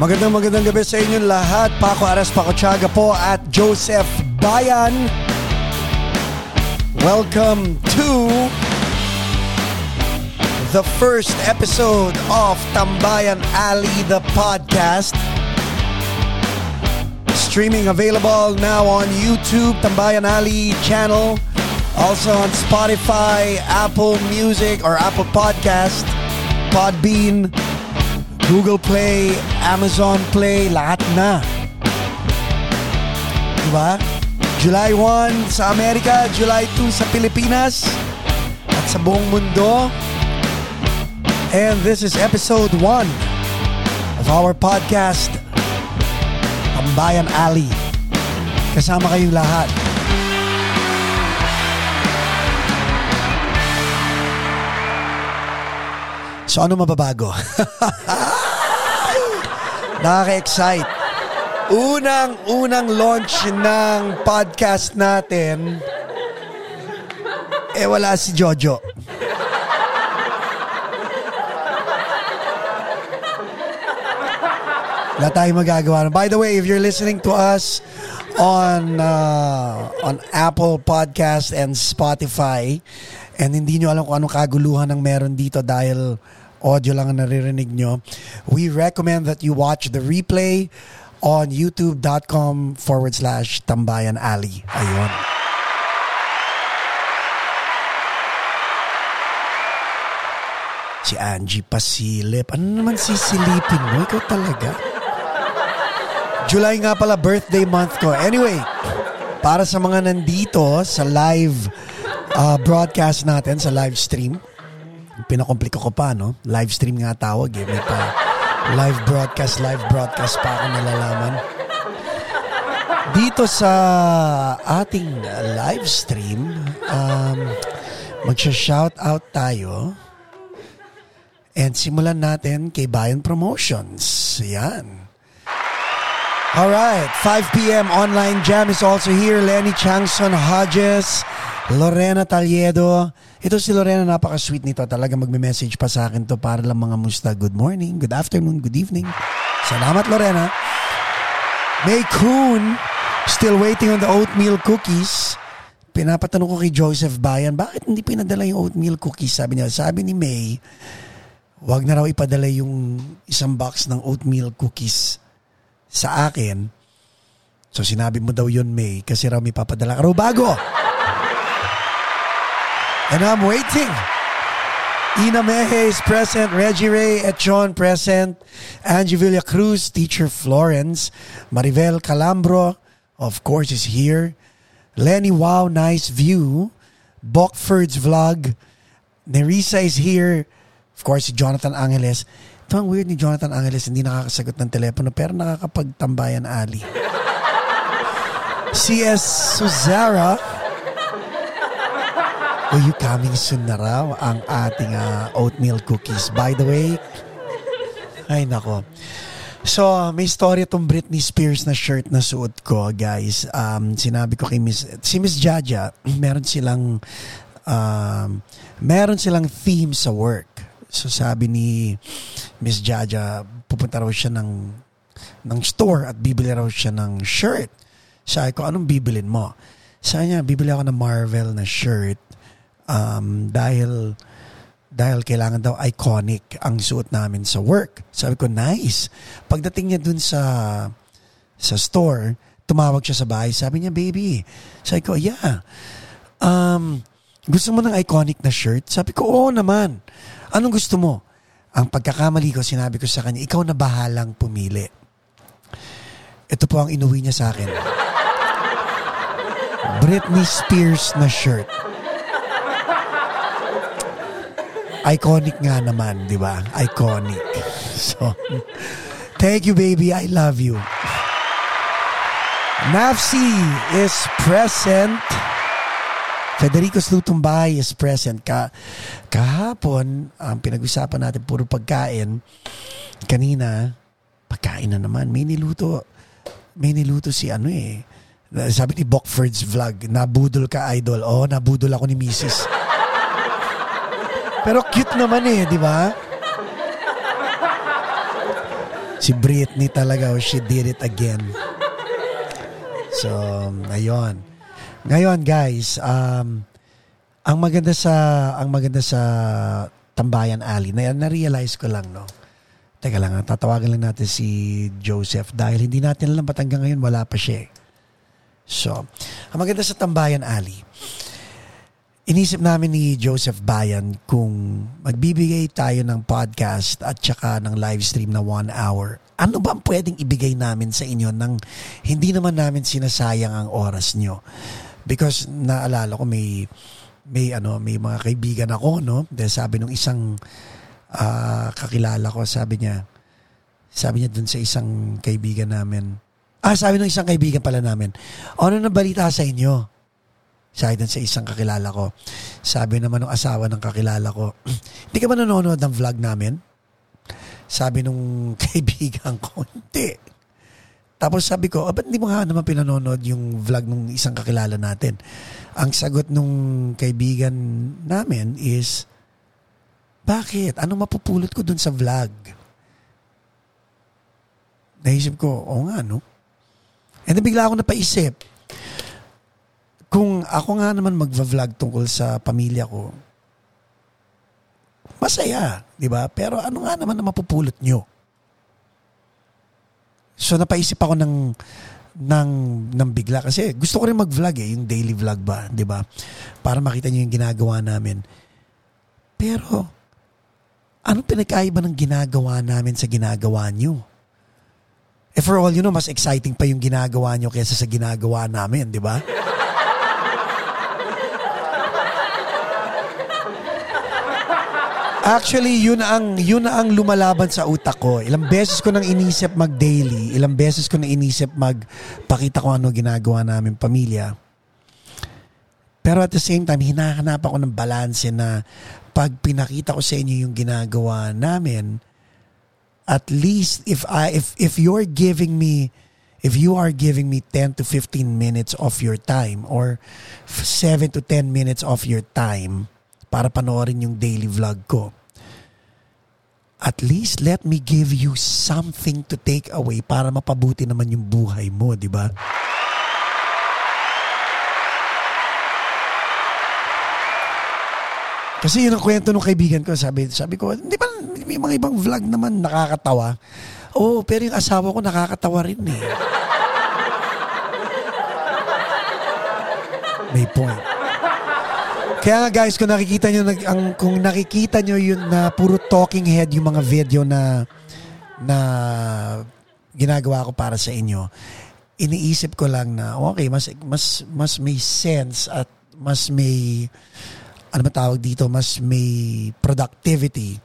Magandang magandang gabi sa inyong lahat. Paco Aras Pacochaga po at Joseph Bayan. Welcome to the first episode of Tambayan Ali the podcast. Streaming available now on YouTube, Tambayan Ali channel. Also on Spotify, Apple Music or Apple Podcast, Podbean, Google Play, Amazon Play, lahat na. Diba? July 1 sa Amerika, July 2 sa Pilipinas, at sa buong mundo. And this is episode 1 of our podcast, Tambayan Alley. Kasama kayong lahat. So ano mababago? Nakaka-excite. Unang-unang launch ng podcast natin, eh wala si Jojo. Wala tayong magagawa. By the way, if you're listening to us on uh, on Apple Podcast and Spotify and hindi nyo alam kung anong kaguluhan ng meron dito dahil audio lang ang naririnig nyo, we recommend that you watch the replay on youtube.com forward slash tambayan alley. Ayun. Si Angie pasilip. Ano naman sisilipin mo? Ikaw talaga. July nga pala birthday month ko. Anyway, para sa mga nandito sa live uh, broadcast natin, sa live stream, pinakomplika ko pa, no? Live stream nga tawag eh. May pa live broadcast, live broadcast pa ako nalalaman. Dito sa ating live stream, um, magsha-shout out tayo. And simulan natin kay Bayan Promotions. Yan. Alright, 5 p.m. online jam is also here. Lenny Changson Hodges, Lorena Taliedo. Ito si Lorena, napaka-sweet nito. Talaga magme-message pa sa akin to para lang mga musta. Good morning, good afternoon, good evening. Salamat Lorena. May Kuhn, still waiting on the oatmeal cookies. Pinapatanong ko kay Joseph Bayan, bakit hindi pinadala yung oatmeal cookies? Sabi niya, sabi ni May, wag na raw ipadala yung isang box ng oatmeal cookies sa akin. So sinabi mo daw yun, May, kasi raw may papadala ka raw bago. And I'm waiting. Ina Meje is present, Reggie Ray Echon present, Angie Villa Cruz, Teacher Florence, Maribel Calambro, of course, is here. Lenny Wow, nice view. Bockford's vlog. Nerissa is here. Of course, si Jonathan Angeles. Ito ang weird ni Jonathan Angeles, hindi nakakasagot ng telepono pero nakakapagtambayan ali. CS Suzara. Will you coming soon na raw ang ating uh, oatmeal cookies. By the way, ay nako. So, may story itong Britney Spears na shirt na suot ko, guys. Um, sinabi ko kay Miss, si Miss Jaja, meron silang, um, meron silang theme sa work. So, sabi ni Miss Jaja, pupunta raw siya ng, ng store at bibili raw siya ng shirt. Sabi ko, anong bibilin mo? Sabi niya, bibili ako ng Marvel na shirt um, dahil dahil kailangan daw iconic ang suot namin sa work. Sabi ko, nice. Pagdating niya dun sa sa store, tumawag siya sa bahay. Sabi niya, baby. Sabi ko, yeah. Um, gusto mo ng iconic na shirt? Sabi ko, oo naman. Anong gusto mo? Ang pagkakamali ko, sinabi ko sa kanya, ikaw na bahalang pumili. Ito po ang inuwi niya sa akin. Britney Spears na shirt. Iconic nga naman, di ba? Iconic. So, thank you baby. I love you. Nafsi is present. Federico Slutumbay is present. Ka kahapon, ang um, pinag-usapan natin puro pagkain. Kanina, pagkain na naman. May niluto. May niluto si ano eh. Sabi ni Bockford's vlog, nabudol ka idol. Oh, nabudol ako ni Mrs. Pero cute naman eh, di ba? Si Britney talaga, oh, she did it again. So, ayun. Ngayon guys, um, ang maganda sa ang maganda sa Tambayan Alley, na na-realize ko lang no. Teka lang, ha, tatawagan lang natin si Joseph dahil hindi natin alam ba't hanggang ngayon wala pa siya. eh. So, ang maganda sa Tambayan Alley, Inisip namin ni Joseph Bayan kung magbibigay tayo ng podcast at saka ng live stream na one hour. Ano ba ang pwedeng ibigay namin sa inyo nang hindi naman namin sinasayang ang oras nyo? Because naalala ko may may ano may mga kaibigan ako no dahil sabi nung isang uh, kakilala ko sabi niya sabi niya dun sa isang kaibigan namin ah sabi nung isang kaibigan pala namin ano na balita sa inyo sabi sa isang kakilala ko. Sabi naman ng asawa ng kakilala ko, hindi ka ba nanonood ng vlog namin? Sabi nung kaibigan ko, hindi. Tapos sabi ko, oh, ba't hindi mo nga naman pinanonood yung vlog ng isang kakilala natin? Ang sagot nung kaibigan namin is, bakit? Ano mapupulot ko dun sa vlog? Naisip ko, oo nga, no? And then bigla ako napaisip, kung ako nga naman magva-vlog tungkol sa pamilya ko, masaya, di ba? Pero ano nga naman na mapupulot nyo? So napaisip ako ng ng ng bigla kasi gusto ko rin mag-vlog eh, yung daily vlog ba, 'di ba? Para makita niyo yung ginagawa namin. Pero ano pinagkaiba ng ginagawa namin sa ginagawa niyo? Eh for all you know, mas exciting pa yung ginagawa niyo kaysa sa ginagawa namin, 'di ba? Actually, yun ang yun ang lumalaban sa utak ko. Ilang beses ko nang inisip mag-daily, ilang beses ko nang inisip magpakita ko ano ginagawa namin pamilya. Pero at the same time, hinahanap ako ng balanse na pag pinakita ko sa inyo yung ginagawa namin, at least if I if if you're giving me if you are giving me 10 to 15 minutes of your time or 7 to 10 minutes of your time, para panoorin yung daily vlog ko. At least let me give you something to take away para mapabuti naman yung buhay mo, di ba? Kasi yun ang kwento ng kaibigan ko. Sabi, sabi ko, hindi ba may mga ibang vlog naman nakakatawa? Oo, oh, pero yung asawa ko nakakatawa rin eh. May point. Kaya nga guys, kung nakikita nyo, ang, kung nakikita nyo yun na puro talking head yung mga video na na ginagawa ko para sa inyo, iniisip ko lang na okay, mas mas mas may sense at mas may ano ba tawag dito, mas may productivity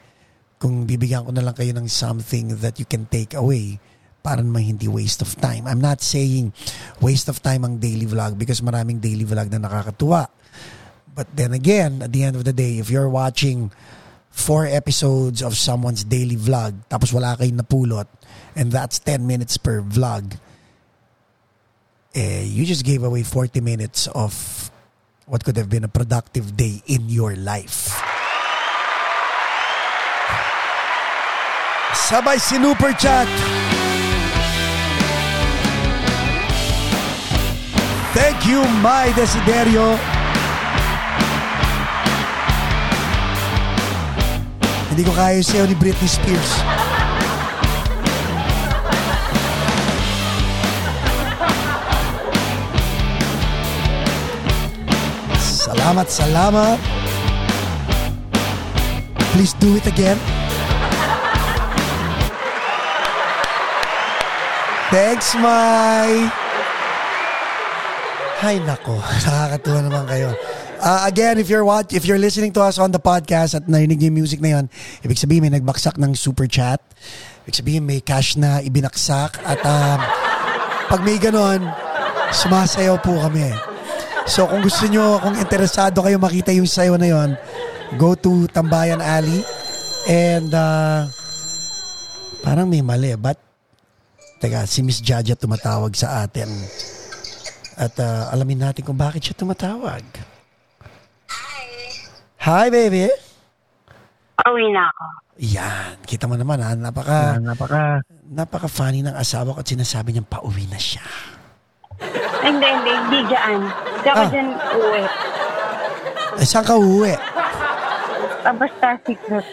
kung bibigyan ko na lang kayo ng something that you can take away para naman hindi waste of time. I'm not saying waste of time ang daily vlog because maraming daily vlog na nakakatuwa. But then again, at the end of the day, if you're watching four episodes of someone's daily vlog, tapos wala kayong napulot, and that's 10 minutes per vlog, eh, you just gave away 40 minutes of what could have been a productive day in your life. Sabay sinuper chat. Thank you, my Desiderio. Hindi ko kaya sayo ni Britney Spears. Salamat, salamat. Please do it again. Thanks, Mai. Hay nako, nakakatuwa naman kayo. Uh, again, if you're watch, if you're listening to us on the podcast at narinig niyo yung music na yon, ibig sabihin may nagbaksak ng super chat. Ibig sabihin may cash na ibinaksak at uh, pag may ganon, sumasayaw po kami. So kung gusto nyo, kung interesado kayo makita yung sayo na yon, go to Tambayan Alley and uh, parang may mali. But, teka, si Miss Jaja tumatawag sa atin. At uh, alamin natin kung bakit siya tumatawag. Hi, baby. Pauwi na ako. Yan. Kita mo naman ha. Napaka, napaka... napaka funny ng asawa ko at sinasabi niyang pauwi na siya. Hindi, hindi. Hindi dyan. Hindi ako Ah. dyan uwi. Eh, saan ka uuwi? Ah, basta secret.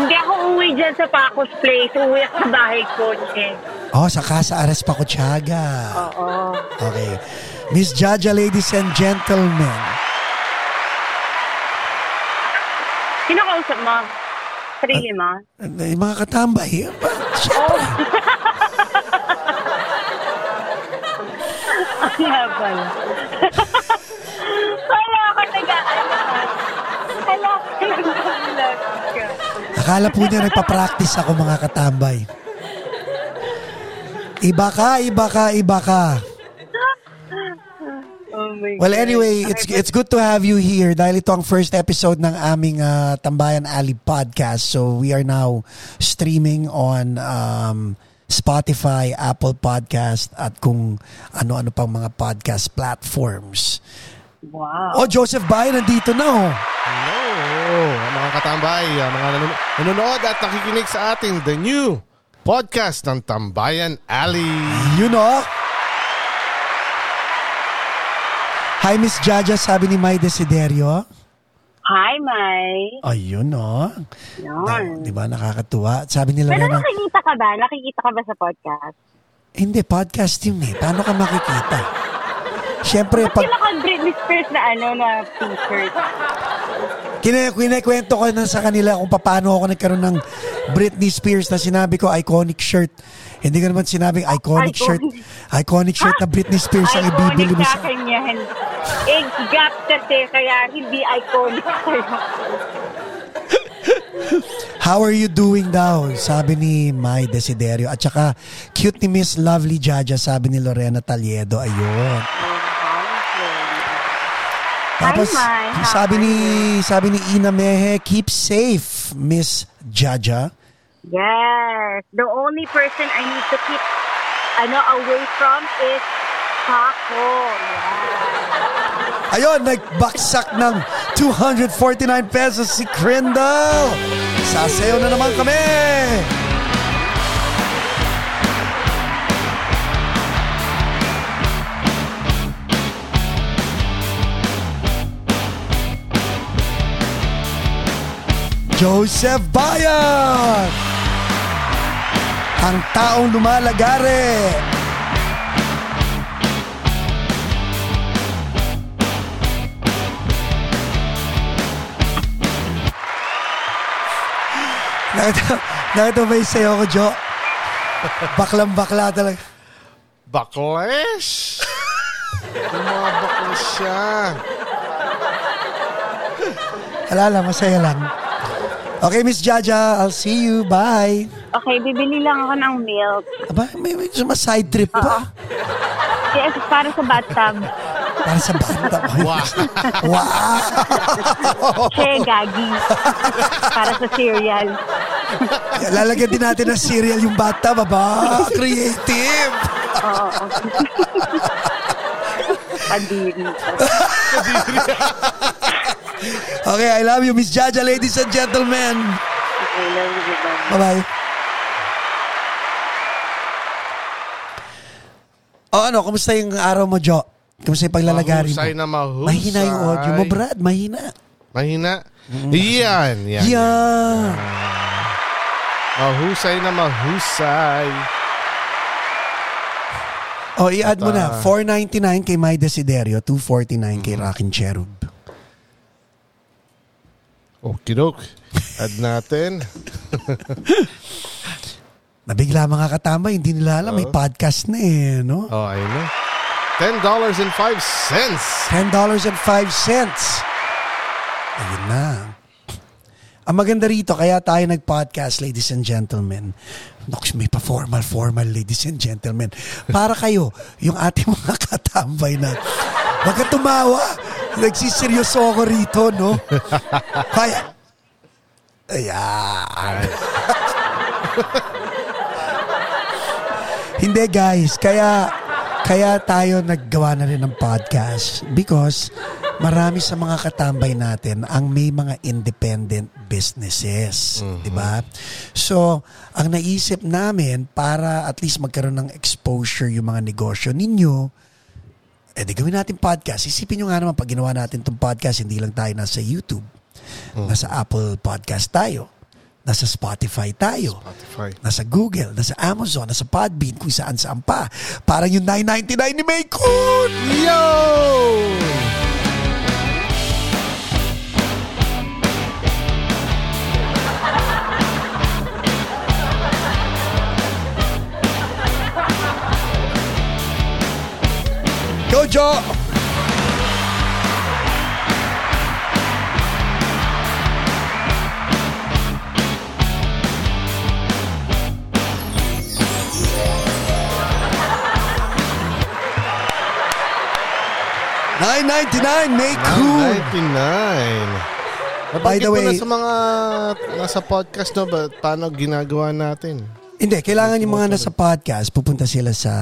hindi ako uwi dyan sa Paco's Place. Uwi ako sa bahay kotse. Oh, sa Casa Ares Pacochaga. Oo. Okay. Miss Jaja, ladies and gentlemen. Sino kausap mo? Sarili mo? Eh, mga katambay. eh, ba- Siyempre. Ang nga pala. Wala ako nag-ano ka. Wala ka. Akala po niya nagpa-practice ako mga katambay. Iba ka, iba ka, iba ka. My Well, God. anyway, it's it's good to have you here dahil ito ang first episode ng aming ah, Tambayan Ali podcast. So we are now streaming on um, Spotify, Apple Podcast at kung ano-ano pang mga podcast platforms. Wow. Oh, Joseph Bayan nandito na oh. Hello, mga katambay, ah, mga nanun- nanonood at nakikinig sa ating the new podcast ng Tambayan Alley. You know? Hi, Miss Jaja, sabi ni May Desiderio. Hi, Mai. Ayun, no? Yun. Di ba, nakakatuwa. Sabi nila Pero na, nakikita ka ba? Nakikita ka ba sa podcast? hindi, podcast yun eh. Paano ka makikita? Siyempre, Ba't pag yung naka-Britney Spears na ano na t-shirt? kine- kinikwento ko na sa kanila kung paano ako nagkaroon ng Britney Spears na sinabi ko iconic shirt. Hindi ko naman sinabing iconic, Iconic. shirt. Iconic shirt na Britney Spears ang ibibili mo Iconic sa... akin yan. Age gap kasi, kaya hindi iconic. How are you doing daw? Sabi ni May Desiderio. At saka, cute ni Miss Lovely Jaja, sabi ni Lorena Taliedo. Ayun. Tapos. How sabi ni, sabi ni Ina Mehe, keep safe, Miss Jaja. Yes. The only person I need to keep ano away from is Paco. Yeah. Ayun, nagbaksak ng 249 pesos si Crendel. Sasayaw na naman kami. Joseph Bayan. Ang taong lumalagare. Nakita, ba yung sayo ko, Jo? Baklang bakla talaga. Bakles! Bumabakles siya. Wala lang, masaya lang. Okay, Miss Jaja, I'll see you. Bye. Okay, bibili lang ako ng milk. Aba, may, may side trip pa. Yes, para sa bathtub. Para sa bata. Wow. wow! Che, gagi. para sa cereal. Lalagyan din natin ng cereal yung bata, baba. Creative! Oo. Kadiri. Okay, I love you, Miss Jaja, ladies and gentlemen. Okay, love you, bye. Bye-bye. O ano, kumusta yung araw mo, Jo? Kumusta yung paglalagari mo? Mahusay na mahusay. Mahina yung audio mo, Brad. Mahina. Mahina? Yan, yan. Yeah. Mahusay na mahusay. O, i-add mo na. Ah. 499 kay My Desiderio, 249 kay Rockin' Cherub. Okidok. Add natin. Nabigla mga katama, hindi nila alam, may podcast na eh, no? Oh, ayun na. $10.05. $10.05. Ayun na. Ang maganda rito, kaya tayo nag-podcast, ladies and gentlemen. Nox, may pa-formal, formal, ladies and gentlemen. Para kayo, yung ating mga katambay na, wag ka tumawa. Nagsiseryoso ako rito, no? Kaya, ayan. Hindi guys, kaya kaya tayo naggawa na rin ng podcast because marami sa mga katambay natin ang may mga independent businesses, 'di ba? So, ang naisip namin para at least magkaroon ng exposure yung mga negosyo ninyo, eh di gawin natin podcast. Isipin nyo nga naman pag ginawa natin tong podcast, hindi lang tayo nasa YouTube. Nasa Apple Podcast tayo. Nasa Spotify tayo. Spotify. Nasa Google, nasa Amazon, nasa Podbean, kung saan saan pa. Parang yung 999 ni May Kun! Yo! Go, Joe! Nine ninety nine, May Kun. 99. By the way- na sa mga nasa podcast no, ba, paano ginagawa natin? Hindi, kailangan yung mga nasa podcast, pupunta sila sa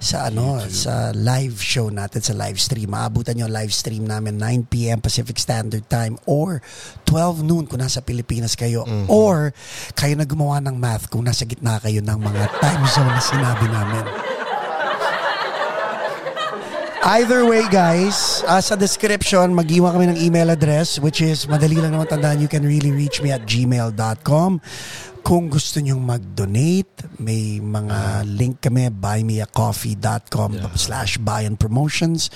sa ano, sa live show natin, sa live stream. Maabutan yung live stream namin 9 p.m. Pacific Standard Time or 12 noon kung nasa Pilipinas kayo. Or kayo na gumawa ng math kung nasa gitna kayo ng mga time zone na sinabi namin. Either way, guys, uh, sa description, mag-iwan kami ng email address which is, madali lang naman tandaan, you can really reach me at gmail.com. Kung gusto nyong mag-donate, may mga link kami, buymeacoffee.com slash buy and promotions,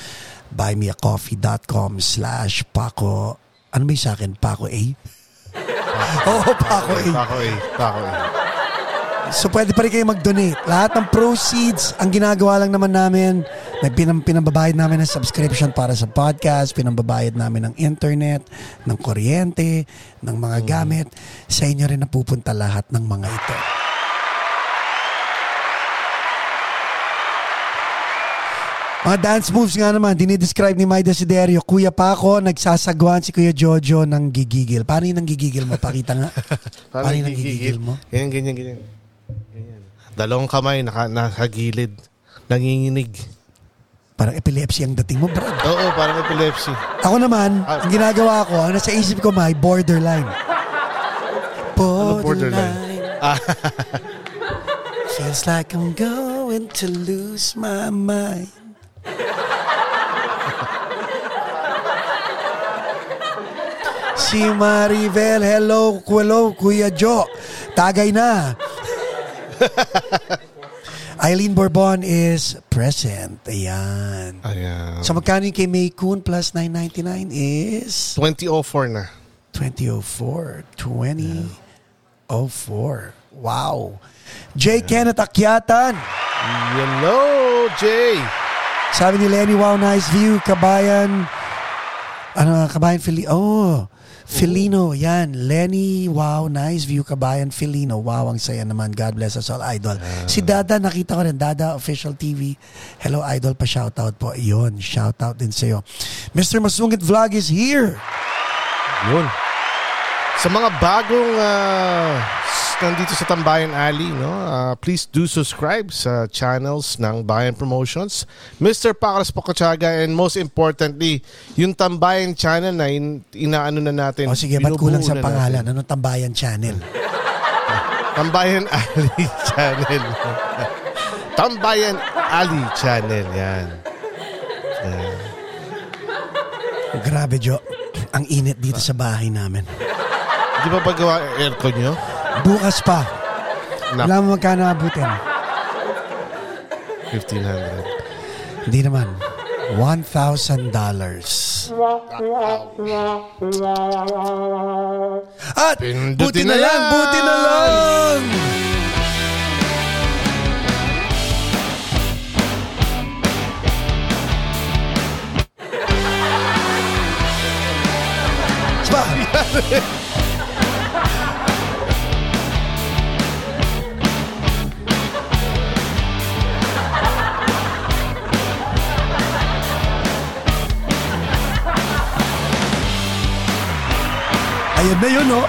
buymeacoffee.com slash Paco, ano ba yung sa akin? Paco A? Oo, Paco A. Pako eh. Pako eh. So pwede pa rin kayo mag-donate. Lahat ng proceeds, ang ginagawa lang naman namin, may pinam pinambabayad namin ng subscription para sa podcast, pinambabayad namin ng internet, ng kuryente, ng mga gamit. Sa inyo rin napupunta lahat ng mga ito. Mga dance moves nga naman, dinidescribe ni May Desiderio, Kuya Paco, nagsasagwan si Kuya Jojo ng gigigil. Paano yung nanggigigil mo? Pakita nga. Paano yung nanggigigil mo? Ganyan, ganyan, ganyan. Ganyan. Dalawang kamay naka, nakagilid. Nanginginig. Parang epilepsy ang dating mo, Brad. Oo, parang epilepsy. Ako naman, Ah. ang ginagawa ko, ang nasa isip ko, may borderline. Ano borderline? Ah, Feels like I'm going to lose my mind. si Maribel, hello, hello, Kuya Jo. Tagay na. Eileen Bourbon is present. Ayan. ayan. So magkano yung kay May Kun plus 999 is 2004 na. 2004. 2004. Wow. J. Kenneth Akyatan. Hello, Jay. Sabi ni Lenny, wow, nice view. Kabayan. Ano, kabayan Fili... Oh, Filino. Yan. Lenny, wow, nice view. Kabayan Filino. Wow, ang saya naman. God bless us all, idol. Si Dada, nakita ko rin. Dada Official TV. Hello, idol. Pa-shoutout po. Yun, shoutout din sa'yo. Mr. Masungit Vlog is here. Yun. Sa mga bagong s- nandito sa Tambayan Alley, no? ah, please do subscribe sa channels ng Bayan Promotions, Mr. Pacras Pocotsaga, and most importantly, yung Tambayan channel na in, inaano na natin. O sige, ba't kulang sa pangalan? natin. Anong tambayan channel? Tambayan Alley channel. Tambayan Alley channel, yan. Grabe, Jo. Ang init dito sa bahay namin. Di ba paggawa aircon nyo? Bukas pa. Na, Wala mo magkano abutin. 1,500. Hindi naman. $1,000. At Pindutin buti na na lang, buti na lang! Spa! Ayun na yun, oh.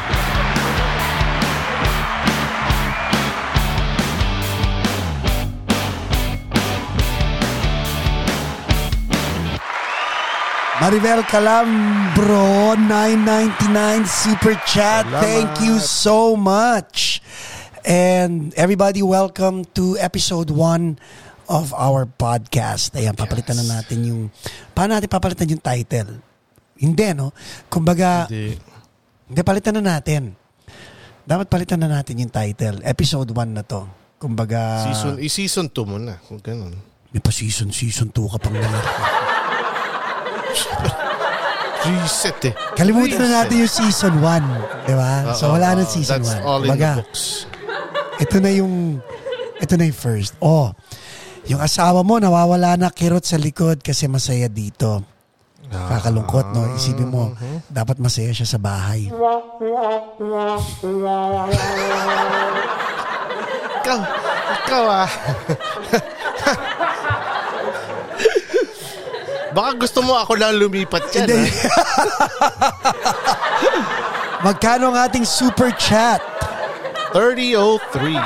Maribel Calambro, 999 super chat. Salamat. Thank you so much. And everybody, welcome to episode 1 of our podcast. Ayan, papalitan na natin yung... Paano natin papalitan yung title? Hindi, no? Kumbaga, Hindi. Hindi, palitan na natin. Dapat palitan na natin yung title. Episode 1 na to. Kumbaga... Season, i-season 2 mo na. Kung ganun. May pa season, season 2 ka pang naman. Reset eh. Kalimutan na Reset. natin yung season 1. Di ba? Oo, so wala na season 1. That's all in the books. ito na yung, ito na yung first. Oh, yung asawa mo nawawala na kirot sa likod kasi masaya dito. Kakalungkot, no? Isipin mo, dapat masaya siya sa bahay. Ikaw, ikaw ah. Baka gusto mo ako lang lumipat yan. Hindi. ah. Magkano ang ating super chat? 3003.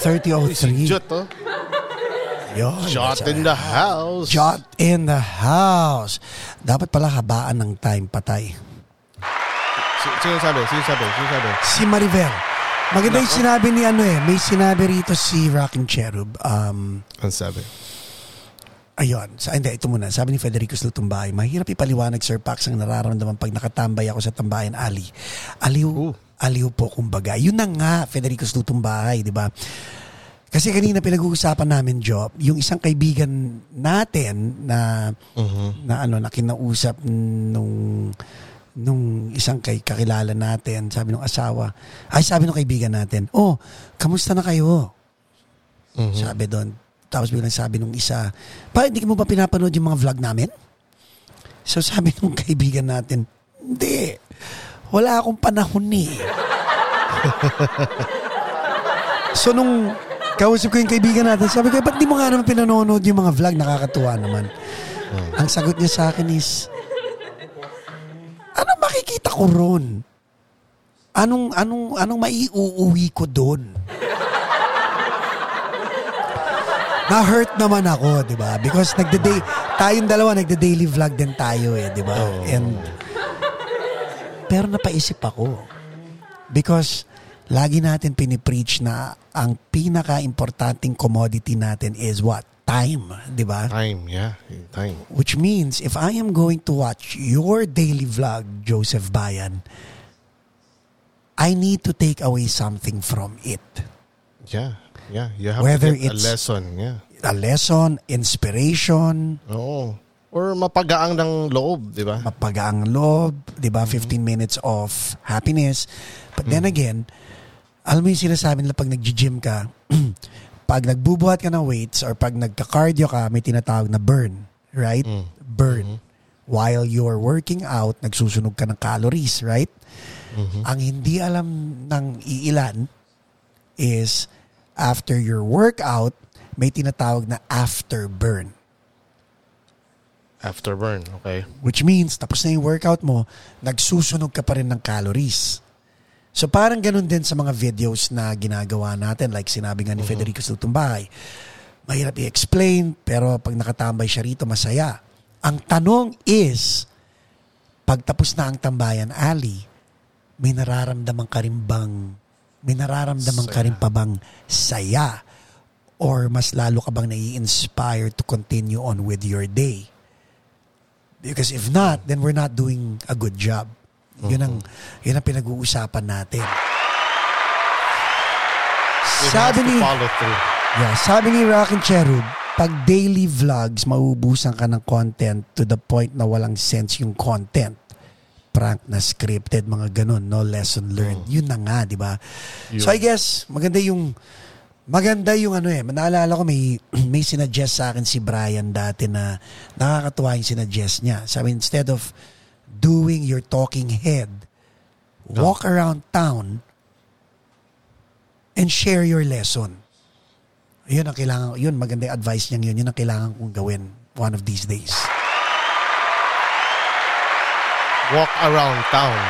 3003. Jot oh. Yun. Shot in the house. Jot in the house. Dapat pala habaan ng time patay. Si- Sino sabi? Sino sabi? Sino sabi? Si Maribel. Maganda yung sinabi ni ano eh. May sinabi rito si Rockin' Cherub. Um, Ang sabi? Ayun. Sa, hindi, ito muna. Sabi ni Federico Slutumbay, mahirap ipaliwanag, Sir Pax, ang nararamdaman pag nakatambay ako sa tambayan ali. Aliw, Ooh. aliw po kumbaga. Yun na nga, Federico Slutumbay, di ba? Kasi kanina pinag-uusapan namin, Job, yung isang kaibigan natin na na ano na kinausap nung nung isang kay kakilala natin, sabi ng asawa, ay sabi ng kaibigan natin, oh, kamusta na kayo? Sabi doon. Tapos biglang sabi nung isa, pa, hindi mo ba pinapanood yung mga vlog namin? So sabi nung kaibigan natin, hindi. Wala akong panahon eh. so nung kausap ko yung kaibigan natin, sabi ko, ba't di mo nga naman pinanonood yung mga vlog? Nakakatuwa naman. Ang sagot niya sa akin is, ano makikita ko ron? Anong, anong, anong maiuuwi ko doon? Na-hurt naman ako, di ba? Because nagde-day, tayong dalawa nagde-daily vlog din tayo eh, di ba? And, pero napaisip ako. Because, lagi natin pinipreach na ang pinaka-importanting commodity natin is what? Time, di ba? Time, yeah. Time. Which means, if I am going to watch your daily vlog, Joseph Bayan, I need to take away something from it. Yeah. Yeah. You have Whether to get a it's- lesson. Yeah. A lesson, inspiration, Oo. Or mapagaang ng loob, di ba? mapagaang loob, di ba? 15 minutes of happiness. But then again, alam mo yung sinasabi nila pag nag-gym ka, pag nagbubuhat ka ng weights or pag nagka-cardio ka, may tinatawag na burn. Right? Burn. While you're working out, nagsusunog ka ng calories, right? Ang hindi alam ng iilan is after your workout, may tinatawag na afterburn. Afterburn, okay. Which means, tapos na yung workout mo, nagsusunog ka pa rin ng calories. So parang ganun din sa mga videos na ginagawa natin. Like sinabi nga ni Federico Sutumbay, mahirap i-explain, pero pag nakatambay siya rito, masaya. Ang tanong is, pag tapos na ang tambayan ali, may nararamdaman ka rin bang, may nararamdaman ka rin pa bang saya? Or mas lalo ka bang nai-inspire to continue on with your day? Because if not, then we're not doing a good job. Yun ang, yun ang pinag-uusapan natin. It Sabi ni, yeah, sabi ni Rockin' Cherub, pag daily vlogs, mauubusan ka ng content to the point na walang sense yung content. Prank na scripted, mga ganun, no lesson learned. Yun na nga, di ba? So I guess, maganda yung Maganda yung ano eh. Naalala ko may, may sinuggest sa akin si Brian dati na nakakatuwa yung sinuggest niya. Sabi, instead of doing your talking head, walk around town and share your lesson. Yun ang kailangan, yun maganda yung advice niya yun. Yun ang kailangan kong gawin one of these days. Walk around town.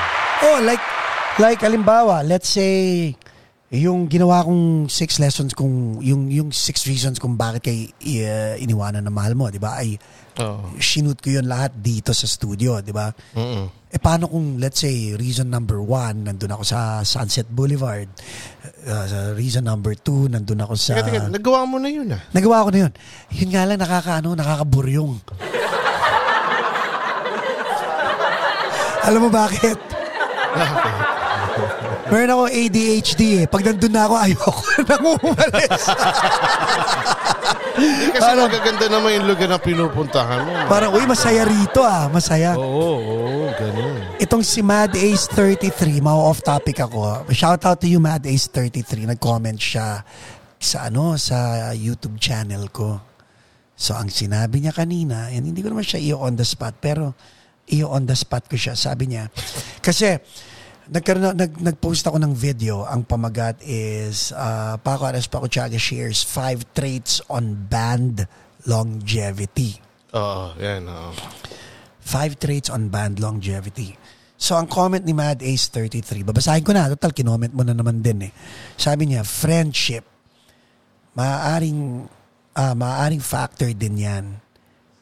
Oh, like, like halimbawa, let's say, yung ginawa kong six lessons kung yung yung six reasons kung bakit kay uh, iniwanan ng mahal mo, 'di ba? Ay Oo. shoot ko yun lahat dito sa studio, 'di ba? Mm-mm. Eh paano kung let's say reason number one, nandun ako sa Sunset Boulevard. Uh, reason number two, nandun ako sa... Teka, teka, nagawa mo na yun ah. Nagawa ko na yun. Yun nga lang, nakakaano, nakakaburyong. Alam mo bakit? Meron ako ADHD eh. Pag nandun na ako, ayoko nang umalis. Kasi Parang- magaganda naman yung lugar na pinupuntahan mo. Parang, uy, masaya rito ah. Masaya. Oo, oo, ganun. Itong si Mad Ace 33, ma-off topic ako. Shout out to you Mad Ace 33. Nag-comment siya sa ano sa YouTube channel ko. So ang sinabi niya kanina, and hindi ko naman siya iyo on the spot, pero iyo on the spot ko siya. Sabi niya, kasi nagkaroon na- nag, nag-post ako ng video. Ang pamagat is uh, Paco Ares Paco Chaga shares five traits on band longevity. Oo, yan. oo. Five traits on band longevity. So, ang comment ni Mad Ace 33, babasahin ko na, total, kinoment mo na naman din eh. Sabi niya, friendship, maaaring, ah, maaaring factor din yan.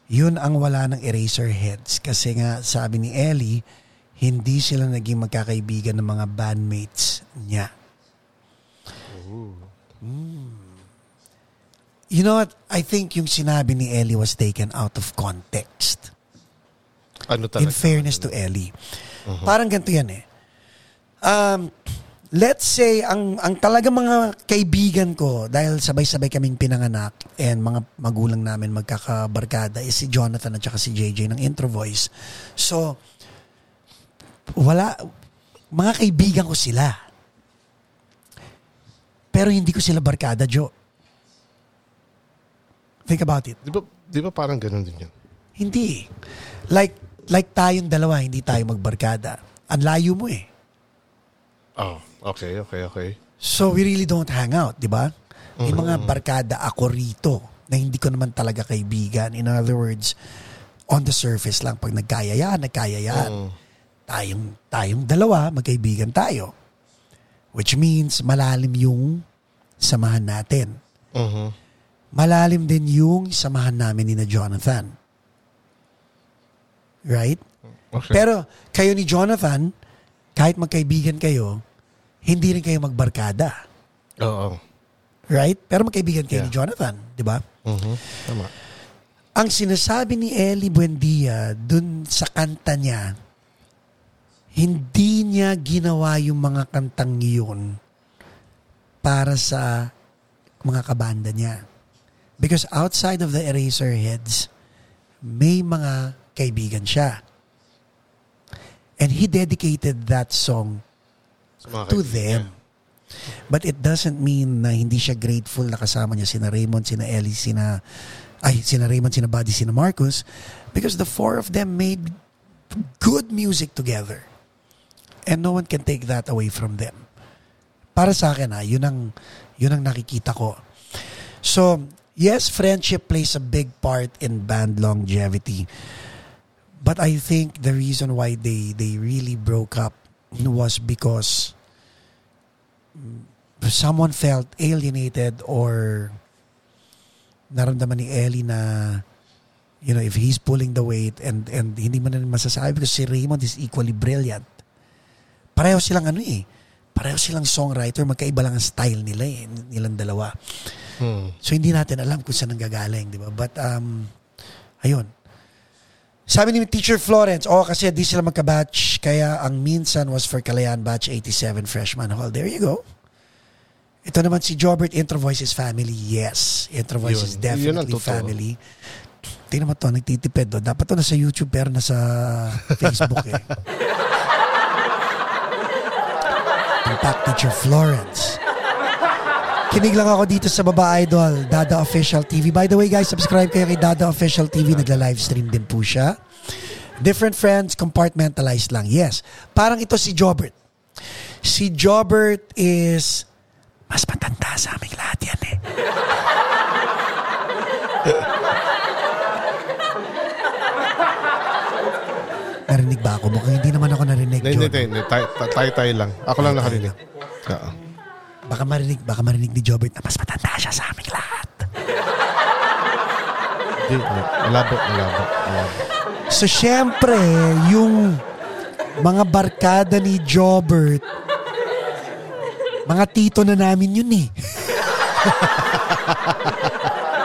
Yun ang wala ng eraser heads. Kasi nga, sabi ni Ellie, hindi sila naging magkakaibigan ng mga bandmates niya. Mm. You know what? I think yung sinabi ni Ellie was taken out of context. Ano talaga? In fairness to Ellie. Parang ganito yan eh. Um, let's say, ang, ang talaga mga kaibigan ko, dahil sabay-sabay kaming pinanganak and mga magulang namin magkakabarkada is si Jonathan at saka si JJ ng Intro Voice. So, wala, mga kaibigan ko sila. Pero hindi ko sila barkada, Joe. Think about it. Di ba, di ba parang ganun din yan? Hindi. Like, like tayong dalawa, hindi tayo magbarkada. Ang layo mo eh. Oh, okay, okay, okay. So we really don't hang out, di ba? May mga barkada ako rito na hindi ko naman talaga kaibigan. In other words, on the surface lang. Pag nagkayayaan, nagkayayaan. Mm. Tayong, tayong dalawa, magkaibigan tayo. Which means malalim yung samahan natin. Mhm. Malalim din yung samahan namin ni na Jonathan. Right? Okay. Pero kayo ni Jonathan, kahit magkaibigan kayo, hindi rin kayo magbarkada. Oo. Right? Pero magkaibigan kayo Yeah. ni Jonathan, di ba? Mhm. Tama. Ang sinasabi ni Ellie Buendia dun sa kanta niya, hindi niya ginawa yung mga kantang yun para sa mga kabanda niya. Because outside of the Eraserheads, may mga kaibigan siya. And he dedicated that song to them. But it doesn't mean na hindi siya grateful na kasama niya sina Raymond, sina Ellie, sina ay sina Raymond, sina Buddy, sina Marcus because the four of them made good music together. And no one can take that away from them. Para sa akin ha, yun ang yun ang nakikita ko. So, yes, friendship plays a big part in band longevity. But I think the reason why they they really broke up was because someone felt alienated or naramdaman ni Ellie na you know if he's pulling the weight and and hindi mo na masasabi because si Raymond is equally brilliant pareho silang ano eh pareho silang songwriter magkaiba lang ang style nila eh nilang dalawa Hmm. So hindi natin alam kung saan nanggagaling, di ba? But um ayun. Sabi ni Teacher Florence, oh kasi di sila magka-batch kaya ang minsan was for Kalayan Batch 87 Freshman Hall. There you go. Ito naman si Jobert Intro Voices family. Yes, Intro Voices Yun. Yun definitely totoo. family. Tingnan mo to, nagtitipid do. Dapat to nasa YouTube pero nasa Facebook eh. Impact Teacher Florence. Kinig lang ako dito sa Baba Idol, Dada Official TV. By the way guys, subscribe kayo kay Dada Official TV. Nagla-livestream din po siya. Different friends, compartmentalized lang. Yes. Parang ito si Jobert. Si Jobert is mas matanda sa aming lahat yan eh. Narinig ba ako? Mukhang hindi naman ako Hindi, hindi, hindi. Tay- tay- lang. Ako lang nakarinig. Oo. Baka baka marinig, baka marinig ni Jobert na mas matanda siya sa aming lahat. Hindi, malabo, malabo, malabo. So, syempre, yung mga barkada ni Jobert, mga tito na namin yun eh.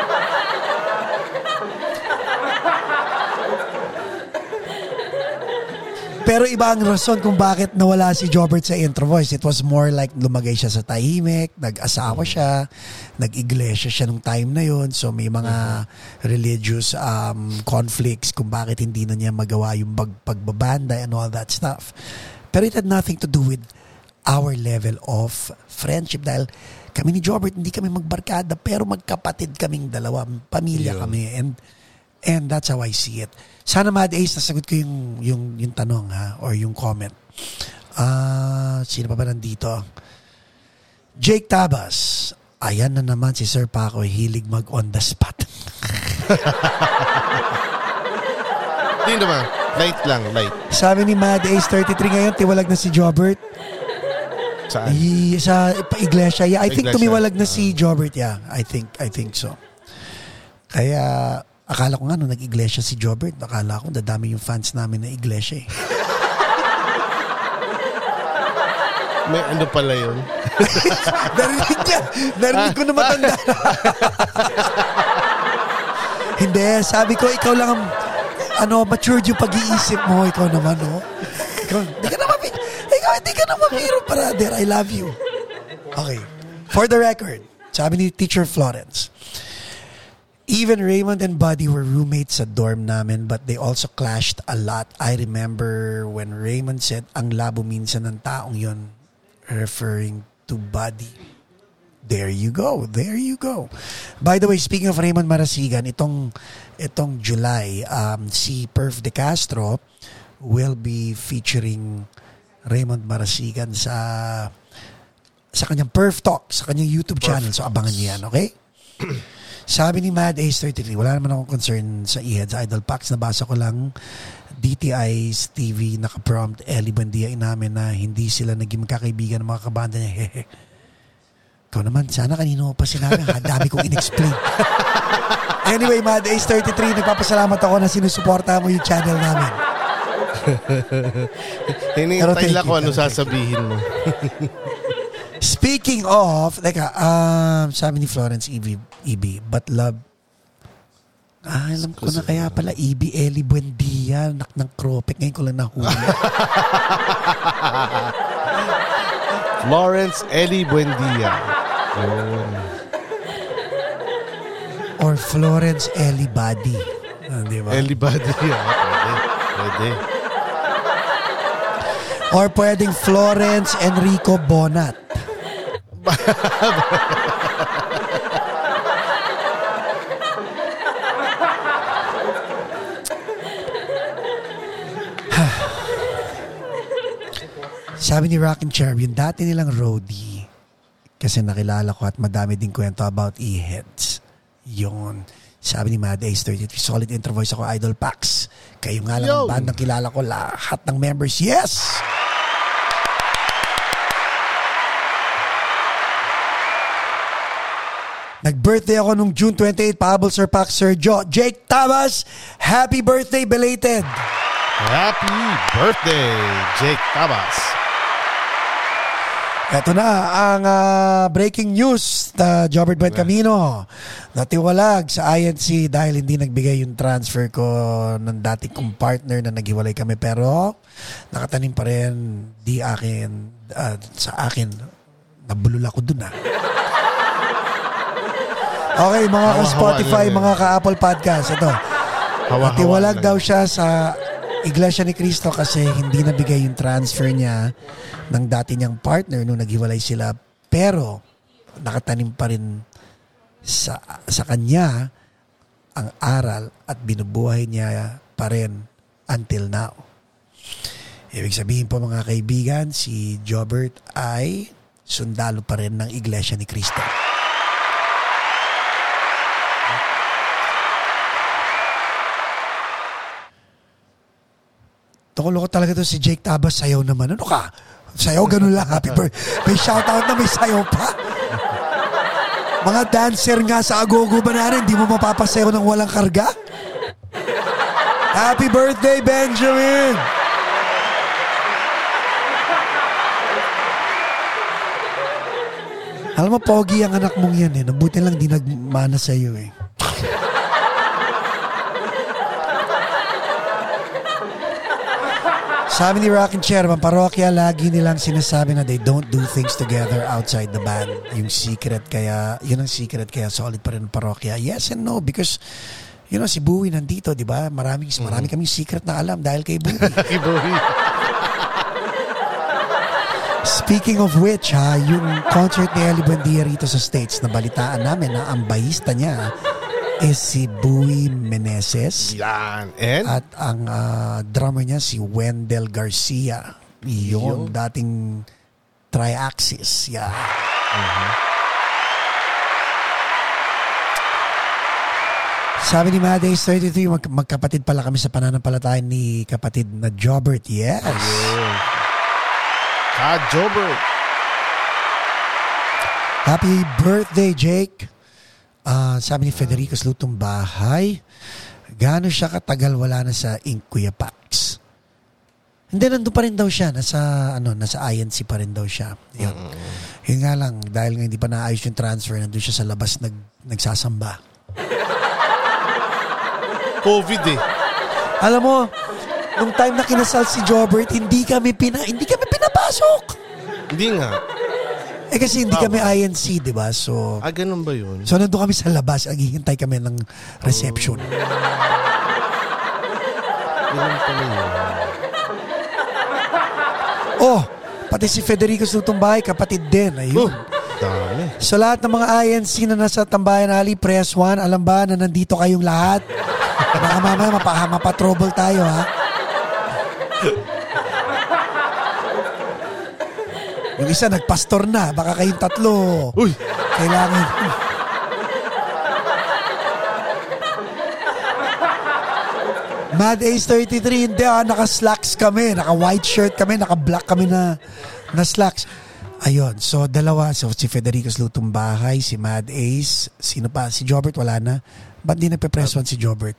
Pero iba ang rason kung bakit nawala si Jobert sa intro voice. It was more like lumagay siya sa tahimik, nag-asawa siya, nag-iglesia siya nung time na yon So may mga religious um, conflicts kung bakit hindi na niya magawa yung pag pagbabanda and all that stuff. Pero it had nothing to do with our level of friendship dahil kami ni Jobert hindi kami magbarkada pero magkapatid kaming dalawa, pamilya Yun. kami and and that's how I see it. Sana Mad Ace, nasagot ko yung, yung, yung tanong ha, or yung comment. Ah, sino pa ba nandito? Jake Tabas. Ayan na naman si Sir Paco, hilig mag on the spot. Hindi naman. Light lang, light. Sabi ni Mad Ace 33 ngayon, tiwalag na si Jobert. Saan? I, sa pa- iglesia. Yeah, I think Iglesia. tumiwalag na si Jobert. Yeah, I think, I think so. Kaya, akala ko nga nung nag-iglesia si Jobert, akala ko dadami yung fans namin na iglesia eh. May ano pala yun? Narinig niya. Narinig ko na matanda. Hindi, sabi ko, ikaw lang ang, ano, matured yung pag-iisip mo. Ikaw naman, no? Ikaw, hindi ka na mapiro. Ikaw, hindi ka na mapiro, brother. I love you. Okay. For the record, sabi ni Teacher Florence, Even Raymond and Buddy were roommates sa dorm namin but they also clashed a lot. I remember when Raymond said, ang labo minsan ng taong yon referring to Buddy. There you go. There you go. By the way, speaking of Raymond Marasigan, itong itong July, um, si Perf De Castro will be featuring Raymond Marasigan sa sa kanyang Perf Talk, sa kanyang YouTube channel. So abangan niyo yan, okay? Sabi ni Mad Ace 33, wala naman akong concern sa e-heads idol packs. Nabasa ko lang DTI's TV naka-prompt Ellie Buendia inamin na hindi sila naging magkakaibigan ng mga kabanda niya. Hehe. Ikaw naman, sana kanino pa sinabi. Ha, dami kong in-explain. anyway, Mad Ace 33, nagpapasalamat ako na sinusuporta mo yung channel namin. Hinihintay lang kung ano sasabihin mo. Speaking of, teka, um, sabi ni Florence EB, EB, but love, ah, alam ko na kaya pala, EB Eli Buendia, nak ng Kropek, ngayon ko lang nahuli. Lawrence Eli Buendia. Yun. Or Florence Eli Badi. Ah, di ba? Eli Buendia. Pwede. Pwede. Or pwedeng Florence Enrico Bonat. Sabi ni Rockin' Cherub, yung dati nilang roadie, kasi nakilala ko at madami din kwento about e-heads. Yun. Sabi ni Mad Ace 33, solid intro voice ako, Idol Pax. Kayo nga lang ang Yo! bandang kilala ko, lahat ng members. Yes! Nag-birthday ako nung June 28, pahabol Sir Pax, Sir Joe. Jake Tabas, happy birthday belated! Happy birthday, Jake Tabas. Ito na ang ah, breaking news na Jobert Buen Camino. Natiwalag sa INC dahil hindi nagbigay yung transfer ko ng dati kong partner na naghiwalay kami pero nakatanim pa rin di akin ah, sa akin nabulol ako dun ah. Okay, mga ka-Spotify, mga ka-Apple Podcast, ito. Natiwalag daw siya sa Iglesia ni Cristo kasi hindi nabigay yung transfer niya ng dati niyang partner nung naghiwalay sila. Pero nakatanim pa rin sa, sa kanya ang aral at binubuhay niya pa rin until now. Ibig sabihin po mga kaibigan, si Jobert ay sundalo pa rin ng Iglesia ni Cristo. Tukulo ko talaga to si Jake Tabas. Sayaw naman. Ano ka? Sayaw, ganun lang. Happy birthday. May shoutout na may sayaw pa. Mga dancer nga sa Agogo Banana, hindi mo mapapasayaw ng walang karga? Happy birthday, Benjamin! Alam mo, pogi ang anak mong yan eh. Nabuti lang di nagmana sa iyo eh. Sabi ni Rockin' Chair, ang parokya, lagi nilang sinasabi na they don't do things together outside the band. Yung secret kaya, yun ang secret kaya solid pa rin ang parokya. Yes and no, because you know, si Bowie nandito, di ba? Maraming, marami kaming secret na alam dahil kay Bowie. Kay Bowie. Speaking of which, ha, yung concert ni Ellie Buendia rito sa States, nabalitaan namin na ang bahista niya is si Bowie Meneses. Yan. And? At ang ah, drummer niya si Wendell Garcia. Yun, dating tri-axis. Yeah. Sabi ni Madays 33, mag- magkapatid pala kami sa pananampalataya ni kapatid na Jobert. Yes. Ah, Jobert. Happy birthday, Jake. Ah, sabi ni Federico Lutong Bahay, gaano siya katagal wala na sa Ink Kuya Pax? Hindi, nandun pa rin daw siya. Nasa, ano, nasa INC pa rin daw siya. Yun. Yun nga lang, dahil nga hindi pa naayos yung transfer, nandun siya sa labas nag, nagsasamba. COVID eh. Alam mo, nung time na kinasal si Jobert, hindi kami pina, hindi kami pinapasok. Hindi nga. Eh kasi hindi kami INC, di ba? So, Ah, ganun ba yun? so nandun kami sa labas, naghihintay kami ng reception. Ganun pala yun. Oh, pati si Federico Sutumbay, kapatid din. Oh, Ayun. dami. So lahat ng mga INC na nasa Tambayan Ali, press 1, alam ba na nandito kayong lahat? Baka mamaya mapa, mapa-trouble tayo ha. Yung isa nagpastor na, baka kayong tatlo. Uy, Kailangan. Mad Ace 33, hindi ah, naka-slacks kami, naka-white shirt kami, naka-black kami na, na slacks. Ayun, so dalawa, so si Federico Lutong Bahay, si Mad Ace, sino pa? Si Jobert wala na. Ba't di nagpe-press one si Jobert?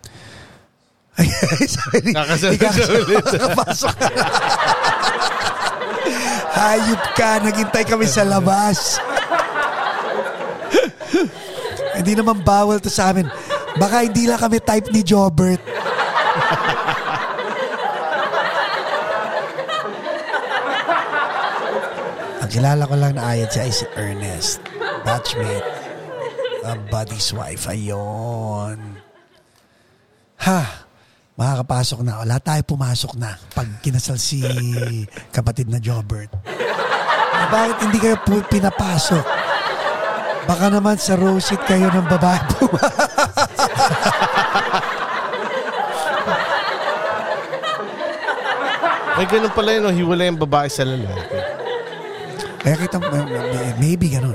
Ay, sabi ni, Nakasal. Hayop ka, naghintay kami sa labas. hindi naman bawal to sa amin. Baka hindi lang kami type ni Jobert. Ang kilala ko lang na ayat siya ay si Ernest. Batchmate. A buddy's wife. Ayun. Ha? Makakapasok na. Wala tayo pumasok na pag kinasal si kapatid na Jobert. Eh, bakit hindi kayo pu- pinapasok? Baka naman sa rosit kayo ng babae May ganun pala yun, oh, hiwalay ang babae sa lalaki. Kaya kita, may- maybe ganun.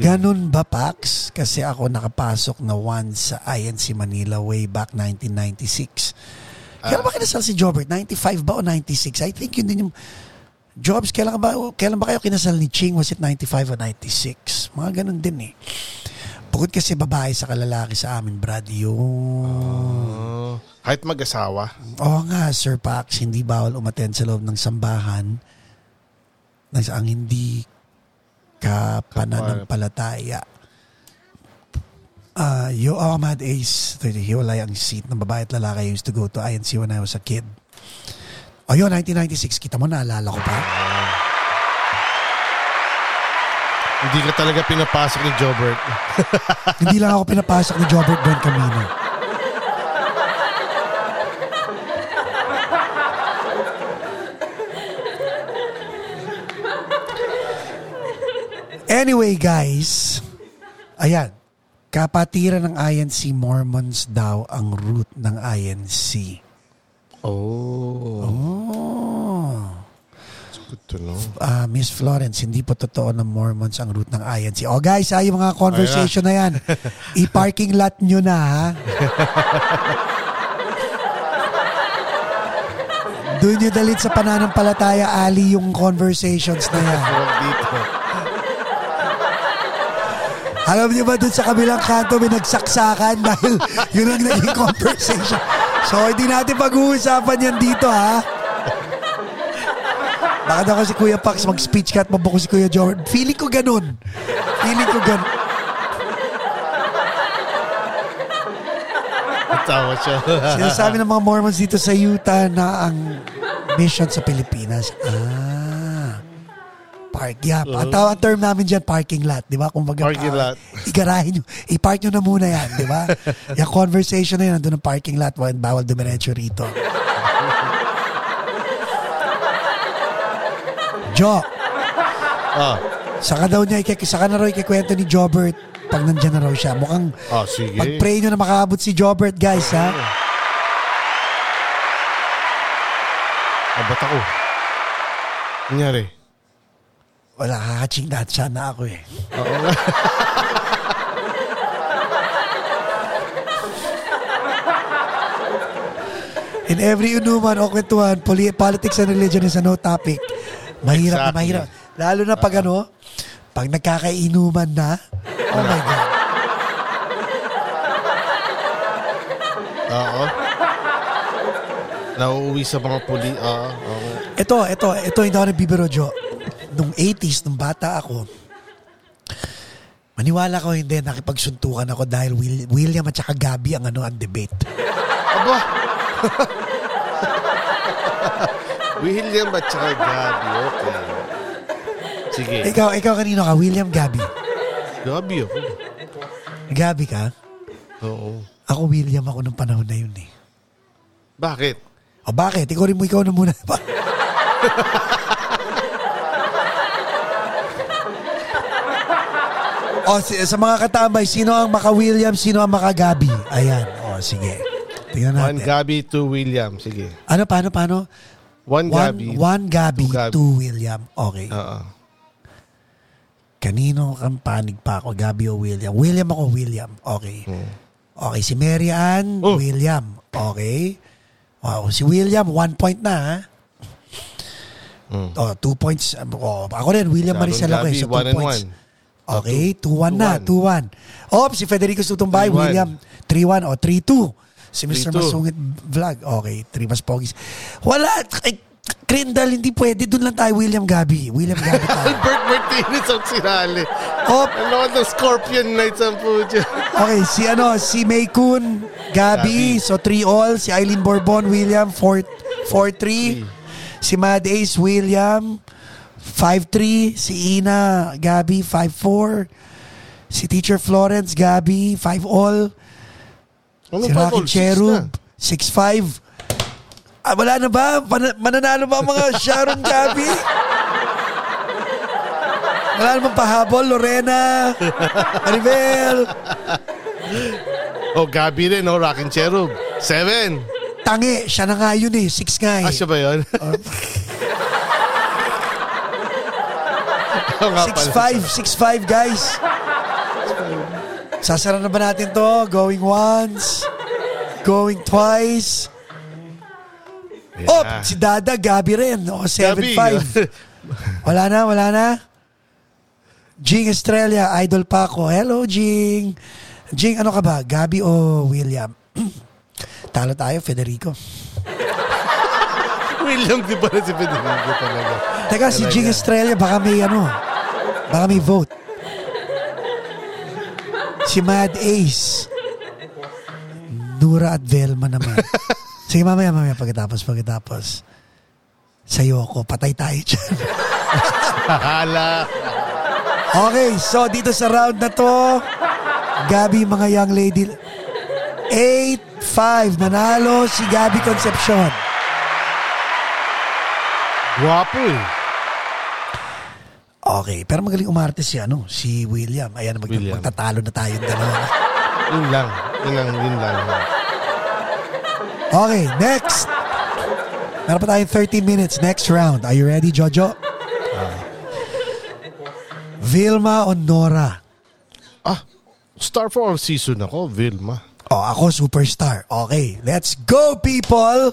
Ganun ba, Pax? Kasi ako nakapasok na once sa INC Manila way back 1996. Kailan ba kinasal si Jobert? 95 ba o 96? I think yun din yung... Jobs, kailan ba, kailan ba kayo kinasal ni Ching? Was it 95 o 96? Mga ganun din eh. Bukod kasi babae sa kalalaki sa amin, Brad, yung... Oh, kahit mag-asawa. Oo nga, Sir Pax, hindi bawal umattend sa loob ng sambahan na ang hindi ka pananampalataya. Ah, yo oh, Mad Ace, hiwalay ang seat ng babae at lalaki. I used to go to INC when I was a kid. O yun, 1996, kita mo, naalala ko pa. Hindi ka talaga pinapasok ni Jobert. hindi lang ako pinapasok ni Jobert Bon Camino. Anyway, guys, ayan, kapatiran ng INC Mormons daw ang root ng INC. Oh. Oh. Good to know. Ah, Miss Florence, hindi po totoo na Mormons ang root ng INC. Oh guys, ay yung mga conversation na yan. I-parking lot nyo na ha. Doon nyo dalit sa pananampalataya, Ali, yung conversations na yan. Dito. Alam niyo ba doon sa kabilang kanto may nagsaksakan dahil yun ang naging conversation. So hindi natin pag-uusapan yan dito ha. Baka daw si Kuya Pax mag-speech ka at mabuko si Kuya Jordan. Feeling ko ganun. Feeling ko ganun. Tawa siya. Sinasabi ng mga Mormons dito sa Utah na ang mission sa Pilipinas. Ah. Park, yeah. Ang tawag term namin dyan, parking lot. Di ba? Kung baga, Parking lot. Igarahin nyo. I-park nyo na muna yan. Di ba? yung conversation na yun, nandun ang parking lot. Bawal, bawal dumiretso rito. Jo, Ah, saka daw niya, saka na raw ikikwento ni Jobert pag nandyan na raw siya. Mukhang ah sige. pag-pray nyo na makaabot si Jobert, guys, ha? Ah, ba't ako? Nangyari? Wala, kakaching na. Sana ako eh. Oo. In every inuman o kwentuhan, poli- politics and religion is a no topic. Mahirap na Exactly. mahirap. Lalo na pag ano, pag nagkakainuman na, oh my God. Oo. Nauuwi sa mga puli. Oo. oo. Ito, ito, ito, hindi ako nagbibiro, Jo. Nung 80s, nung bata ako, maniwala ko hindi, nakipagsuntukan ako dahil Will- William at saka Gabi ang ano, ang debate. Aba! William at saka Gabi. Okay. Sige. Ikaw, ikaw kanino ka? William, Gabi. Gabi ako. Gabi ka? Oo. Ako William ako nung panahon na yun eh. Bakit? O bakit? Ikaw rin mo, ikaw na muna. o si- sa mga katambay, sino ang maka William, sino ang maka Gabi? Ayan. O sige. Tingnan One natin. Gabi, two William. Sige. ano, paano, paano? One Gabi. One, one Gabi, two Gabi. two William. Okay. Oo. Kanino kang panig pa ako? Gabi o William? William ako, William. Okay. Hmm. Okay, si Mary Ann, Oh. William. Okay. Wow, si William, one point na ha. Mm. Oh, two points. Oh, ako rin, William Sharon Maricel ako eh. So, two one points. one. Okay, two- 2-1 na, 2-1. 2-1. Oh, si Federico Sutumbay, 3-1. William, 3-1 o 3-2. Si Mr. 3-2. Masungit Vlog. Okay, 3 mas pogis. Wala, ay, Krindal, hindi pwede. Doon lang tayo, William Gabi. William Gabi tayo. Albert Martinez ang sinali. oh, Ano ng Scorpion Knights ang puja. Okay, si ano, si May Kun, Gabi, Gabi. so 3 all. Si Eileen Bourbon, William, 4 4-3. Si Mad Ace, William, 5-3. Si Ina, Gabi, 5-4. Si Teacher Florence, Gabi, 5 all. Ano si Rocky Cherub, na. 6-5. Ah, wala na ba? Pan- mananalo ba mga Sharon Gabi? Wala namang pahabol, Lorena, Maribel. Oh, Gabi rin, no? Rockin' Cherub. Seven. Tangi, siya na nga yun eh. Six nga eh. Ah, siya ba yun? Oo nga pala. 6'5", 6'5", guys. Sasara na ba natin to? Going once, going twice. Oh, Yeah. si Dada, Gabi rin. Oh, Gabi. 7'5". Wala na, wala na. Jing Estrella, idol pa ako. Hello, Jing. Jing, ano ka ba? Gabi o William? Talo tayo, Federico. William, di ba na si Federico talaga? Teka, si. Jing Estrella, baka may ano, baka may vote. Si Mad Ace. Nura at Velma naman. Sige, mamaya, mamaya, pagkatapos, pagkatapos. Sa'yo ko, patay tayo dyan. Hala. okay, so dito sa round na to, Gabi, mga young lady, 8-5, nanalo si Gabi Concepcion. Guwapo eh. Okay, pero magaling umarte si ano, si William. Ayan, mag- William. magtatalo na tayo dalawa. Yun lang. Yun lang, yun lang. Okay, next. Meron pa tayong 13 minutes. Next round. Are you ready, Jojo? Vilma o Nora? Ah, Star for all season ako, Vilma. Oh, ako superstar. Okay, let's go people.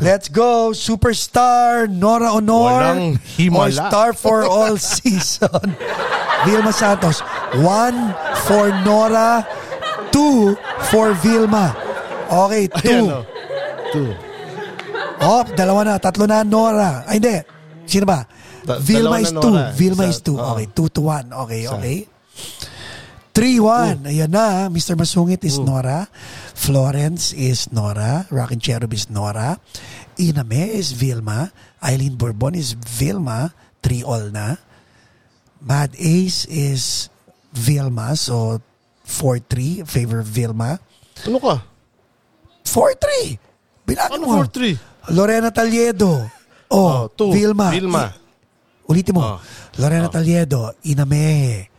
Let's go superstar Nora Honor. Walang himala. star for all season. Vilma Santos. One for Nora. Two for Vilma. Okay, two. Ayan, oh. Two. Oh, dalawa na. Tatlo na Nora. Ay, hindi. Sino ba? Da- Vilma is two. Nora. Vilma Isa- is two. Okay, two to one. Okay, okay. 3-1. Ayan na. Mr. Masungit is Nora. Florence is Nora. Rockin' Cherub is Nora. Iname is Vilma. Eileen Bourbon is Vilma. 3 all na. Mad Ace is Vilma. So, 4-3. Favor Vilma. Ano ka? 4-3. Bilangin Ano mo. 4-3? Lorena Taliedo. Oh, Oh, two. Vilma. Vilma. I- ulitin mo. Oh. Lorena Oh. Taliedo, Inamehe,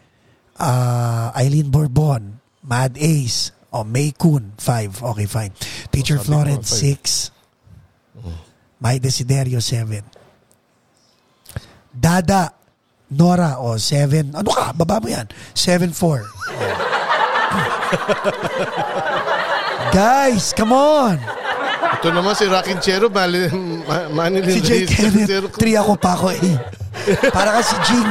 uh, Eileen Bourbon, Mad Ace, oh, May Kun, 5. Okay, fine. Teacher ko, Florence, five. 6. May Desiderio, 7. Dada, Nora, oh, 7. Ano ka? Baba mo yan. 7-4. Guys, come on! Ito naman si Rockin' Chero, Manilin Si Jay. Kenneth, Chero. 3 ako pa ako eh. Para ka si Jing.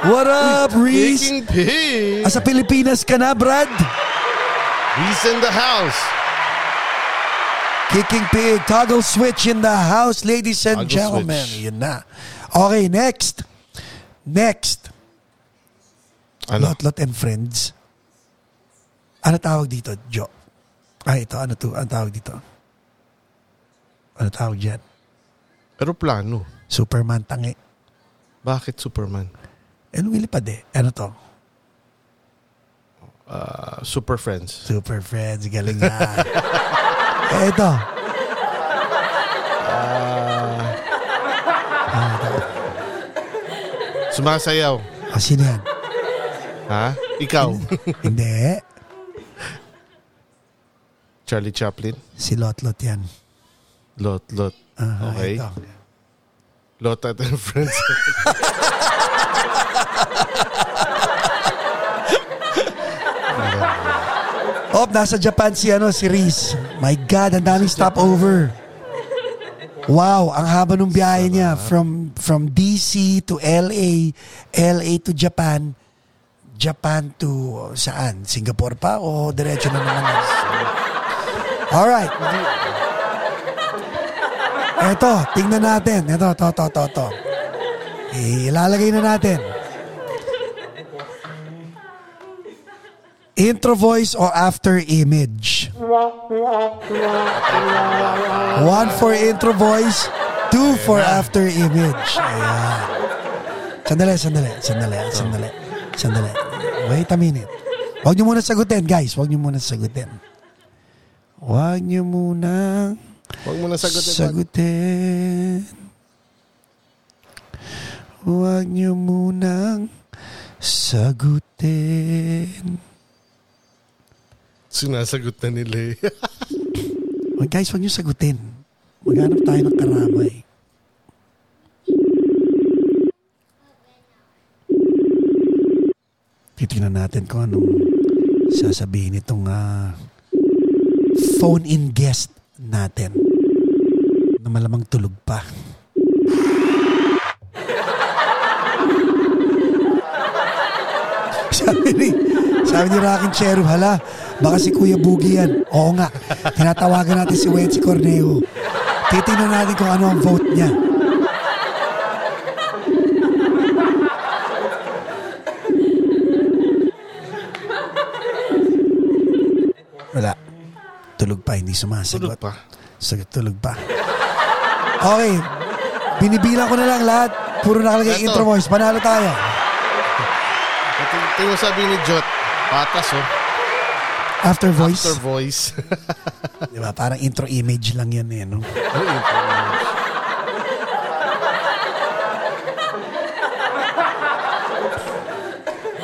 What up, Reese? Kicking pig. Ah, sa Pilipinas ka na, Brad? He's in the house. Kicking pig, toggle switch in the house, ladies and Toggle gentlemen. switch. Yun na. Okay, next. Next. Ano? Lot Lot and Friends. Ano tawag dito, Jo? Ah, ito. Ano to? Ano tawag dito? Ano tawag dyan? Aeroplano. Superman tangi. Bakit Superman? Eh, lumilipad eh. Ano to? Uh, Super Friends. Super Friends. Galing nga. eh, ito. Ah, ito. Sumasayaw. Ah, sino yan? Ha? Ikaw. Hindi. Charlie Chaplin. Si Lot Lot yan. Lot, Lot. Ah, Okay. Ito. Lot at and Friends. Oh, nasa Japan si ano, si Reese. My God, ang daming stopover. Wow, ang haba ng biyahe niya from from DC to LA, LA to Japan, Japan to saan? Singapore pa o diretso na naman? All right. Eto, tingnan natin. Ito, to, to, to, to. Ilalagay na natin. Intro voice o after image? One for intro voice, two for after image. Ayan. Sandali, sandali, sandali, sandali, sandali. Wait a minute. Huwag niyo muna sagutin, guys. Huwag niyo muna sagutin. Huwag niyo muna Huwag mo na sagutin. sagutin. Huwag niyo munang sagutin. Sinasagot na nila eh. Wag guys, huwag niyo sagutin. Maghanap tayo ng karamay. Titingnan natin kung anong sasabihin itong ah, phone-in guest natin na malamang tulog pa. Sabi ni, sabi ni Rockin' Cherub, hala, baka si Kuya Boogie yan. Oo nga, tinatawagan natin si Wency Corneo. Titingnan natin kung ano ang vote niya. Wala. Tulog pa, hindi sumasagot. Tulog pa. Sagot, tulog pa. Okay. Binibilang ko na lang lahat. Puro nakalagay intro voice. Panalo tayo. Yung sabi ni Jot. Patas oh. After voice. After voice. Di ba? Parang intro image lang yan eh. No? Ano yung image?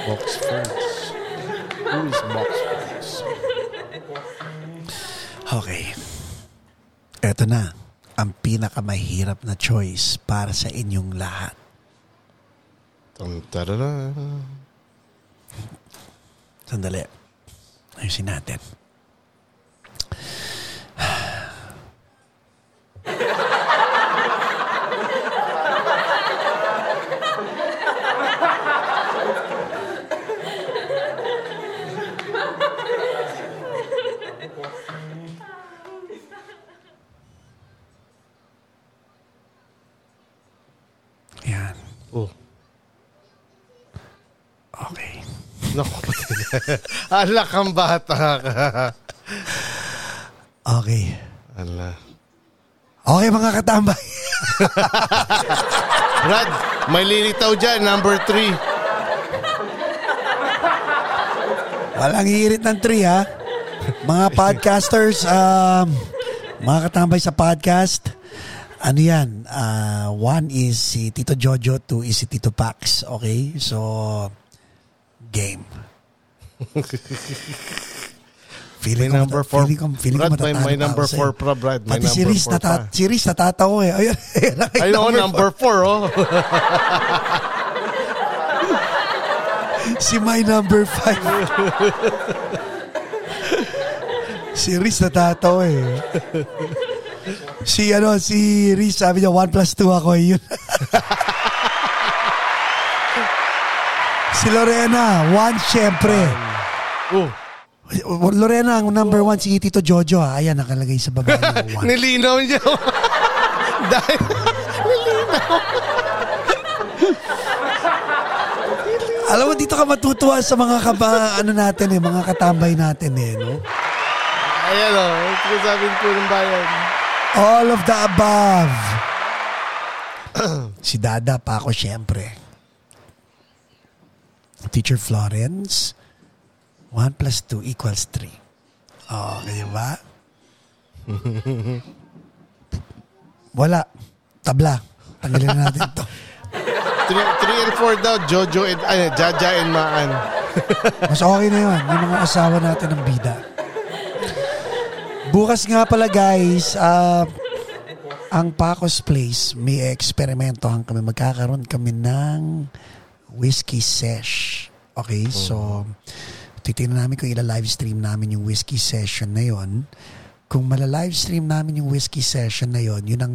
Box Friends. Who is Box Friends? Okay. Eto na. Ang pinakamahirap na choice para sa inyong lahat. Tarara. Sandali. Ayusin natin. Yan. Naku. Ala kang bata ka. Okay. Ala. Okay mga katambay. Brad, may lilitaw dyan, number three. Walang hirit ng tree ha. Mga podcasters, um, mga katambay sa podcast, ano yan, uh, one is si Tito Jojo, two is si Tito Pax. Okay? So, game. Feeling May ko number four. Feeling ko, feeling ko Brad, may, matatalo may number four pa, Brad. May Pati si number Riz, four nata- pa. si Riz natatawa eh. Ayun, ayun, Ay, oo, number four, oh. Si my number five. si Riz natatawa eh. Si ano, si Riz sabi niya 1 plus 2 ako eh, yun. Si Lorena, 1 syempre. oh. Lorena, ang number 1 si Tito Jojo ha. Ayan, nakalagay sa baba ng 1. Nilinaw niya. Dahil, Alam mo, dito ka matutuwa sa mga kaba, ano natin eh, mga katambay natin eh, no? ayan o, oh, sabihin ko ng bayan. All of the above. si Dada pa ako syempre. Teacher Florence, 1 plus 2 equals 3. Oh, kaya ba? Wala. Tabla. Tanggalin na natin to. 3 and 4 daw, Jojo and, ay, Jaja and Maan. Mas okay na yun. Yung mga asawa natin ng bida. Bukas nga pala guys, ah, ang Pacos Place, may eksperimentohan kami. Magkakaroon kami ng whiskey sesh. Okay, so titingnan namin kung ila-live stream namin yung whiskey session na yon. Kung mala-live stream namin yung whiskey session na yon, yun ang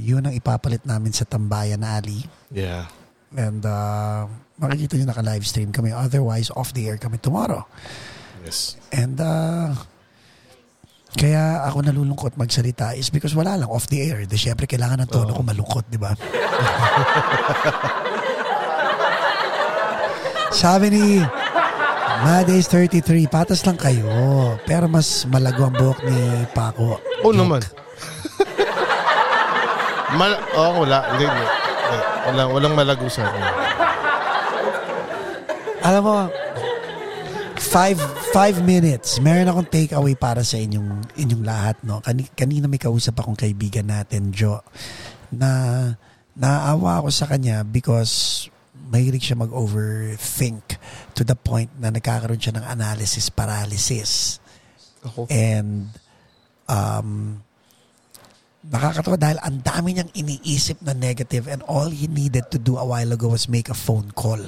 yun ang ipapalit namin sa Tambayan Alley. Yeah. And uh, makikita nyo naka-live stream kami. Otherwise, off the air kami tomorrow. Yes. And uh, kaya ako nalulungkot magsalita is because wala lang off the air. Di syempre kailangan ng tono ko malungkot, di ba? Sabi ni Madays 33, patas lang kayo. Pero mas malago ang buhok ni Paco. Oo Joke. naman. Mal oh, wala. Hindi, hindi. Wala, walang malago sa akin. Alam mo, five, five minutes. Meron akong takeaway para sa inyong, inyong lahat. No? Kani, kanina may kausap akong kaibigan natin, Jo, na naawa ako sa kanya because mahilig siya mag-overthink to the point na nagkakaroon siya ng analysis paralysis. Ako. And um, nakakatawa dahil ang dami niyang iniisip na negative and all he needed to do a while ago was make a phone call.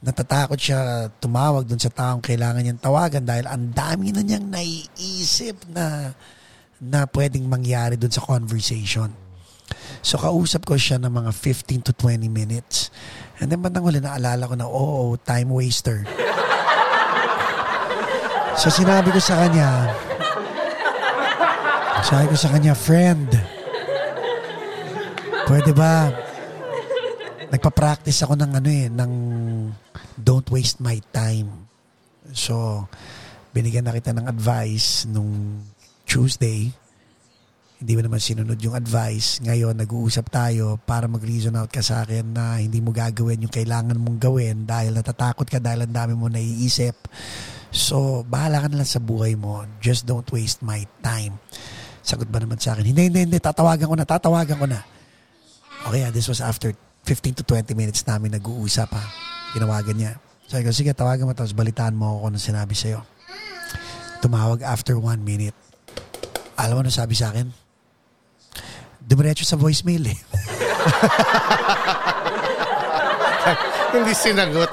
Natatakot siya tumawag dun sa taong kailangan niyang tawagan dahil ang dami na niyang naiisip na na pwedeng mangyari dun sa conversation. So kausap ko siya ng mga 15 to 20 minutes. And then bandang huli naalala ko na, oo, time waster. So sinabi ko sa kanya, sabi ko sa kanya, friend, pwede ba, nagpa-practice ako ng ano eh, ng don't waste my time. So, binigyan na kita ng advice nung Tuesday. Hindi mo naman sinunod yung advice. Ngayon, nag-uusap tayo para mag-reason out ka sa akin na hindi mo gagawin yung kailangan mong gawin dahil natatakot ka dahil ang dami mo naiisip. So, bahala ka na lang sa buhay mo. Just don't waste my time. Sagot ba naman sa akin, hindi, hindi, hindi, tatawagan ko na, tatawagan ko na. Okay, ah, this was after 15 to 20 minutes namin nag-uusap ha. Tinawagan niya. Sabi ko, sige, tawagan mo tapos balitaan mo ako kung ano sinabi sa'yo. Tumawag after one minute. Alam mo ano sabi sa akin? Dumiretso sa voicemail eh. Hindi sinagot.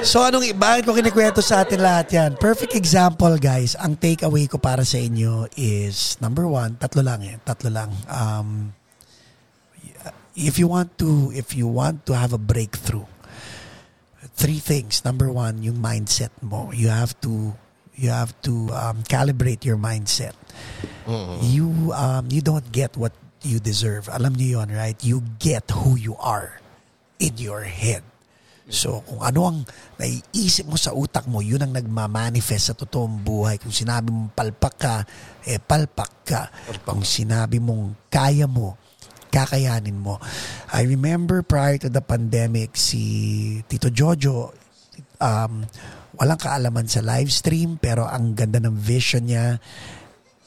So anong bakit ko kinikwento sa atin lahat yan? Perfect example guys. Ang takeaway ko para sa inyo is number one, tatlo lang eh. Tatlo lang. Um, if you want to if you want to have a breakthrough, three things. Number one, yung mindset mo. You have to you have to um, calibrate your mindset. You um, you don't get what you deserve. Alam niyo yon, right? You get who you are in your head. So, kung ano ang naiisip mo sa utak mo, yun ang nagmamanifest sa totoong buhay. Kung sinabi mong palpak ka, eh palpak ka. Kung sinabi mong kaya mo, kakayanin mo. I remember prior to the pandemic, si Tito Jojo, um, walang kaalaman sa live stream, pero ang ganda ng vision niya,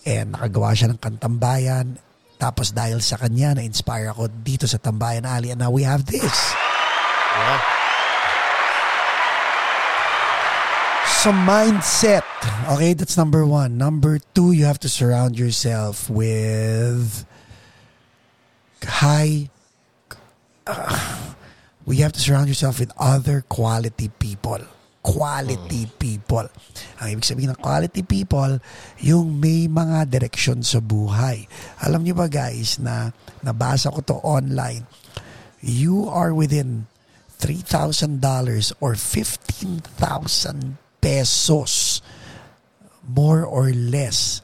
and nakagawa siya ng kantang bayan. Tapos dahil sa kanya, na-inspire ako dito sa Tambayan Ali, and now we have this. Yeah. So mindset. Okay, that's number one. Number two, you have to surround yourself with high. Uh, we have to surround yourself with other quality people. Quality people. Ang ibig sabihin ng quality people, yung may mga direksyon sa buhay. Alam niyo ba guys na nabasa ko to online, you are within $3,000 or 15,000 pesos more or less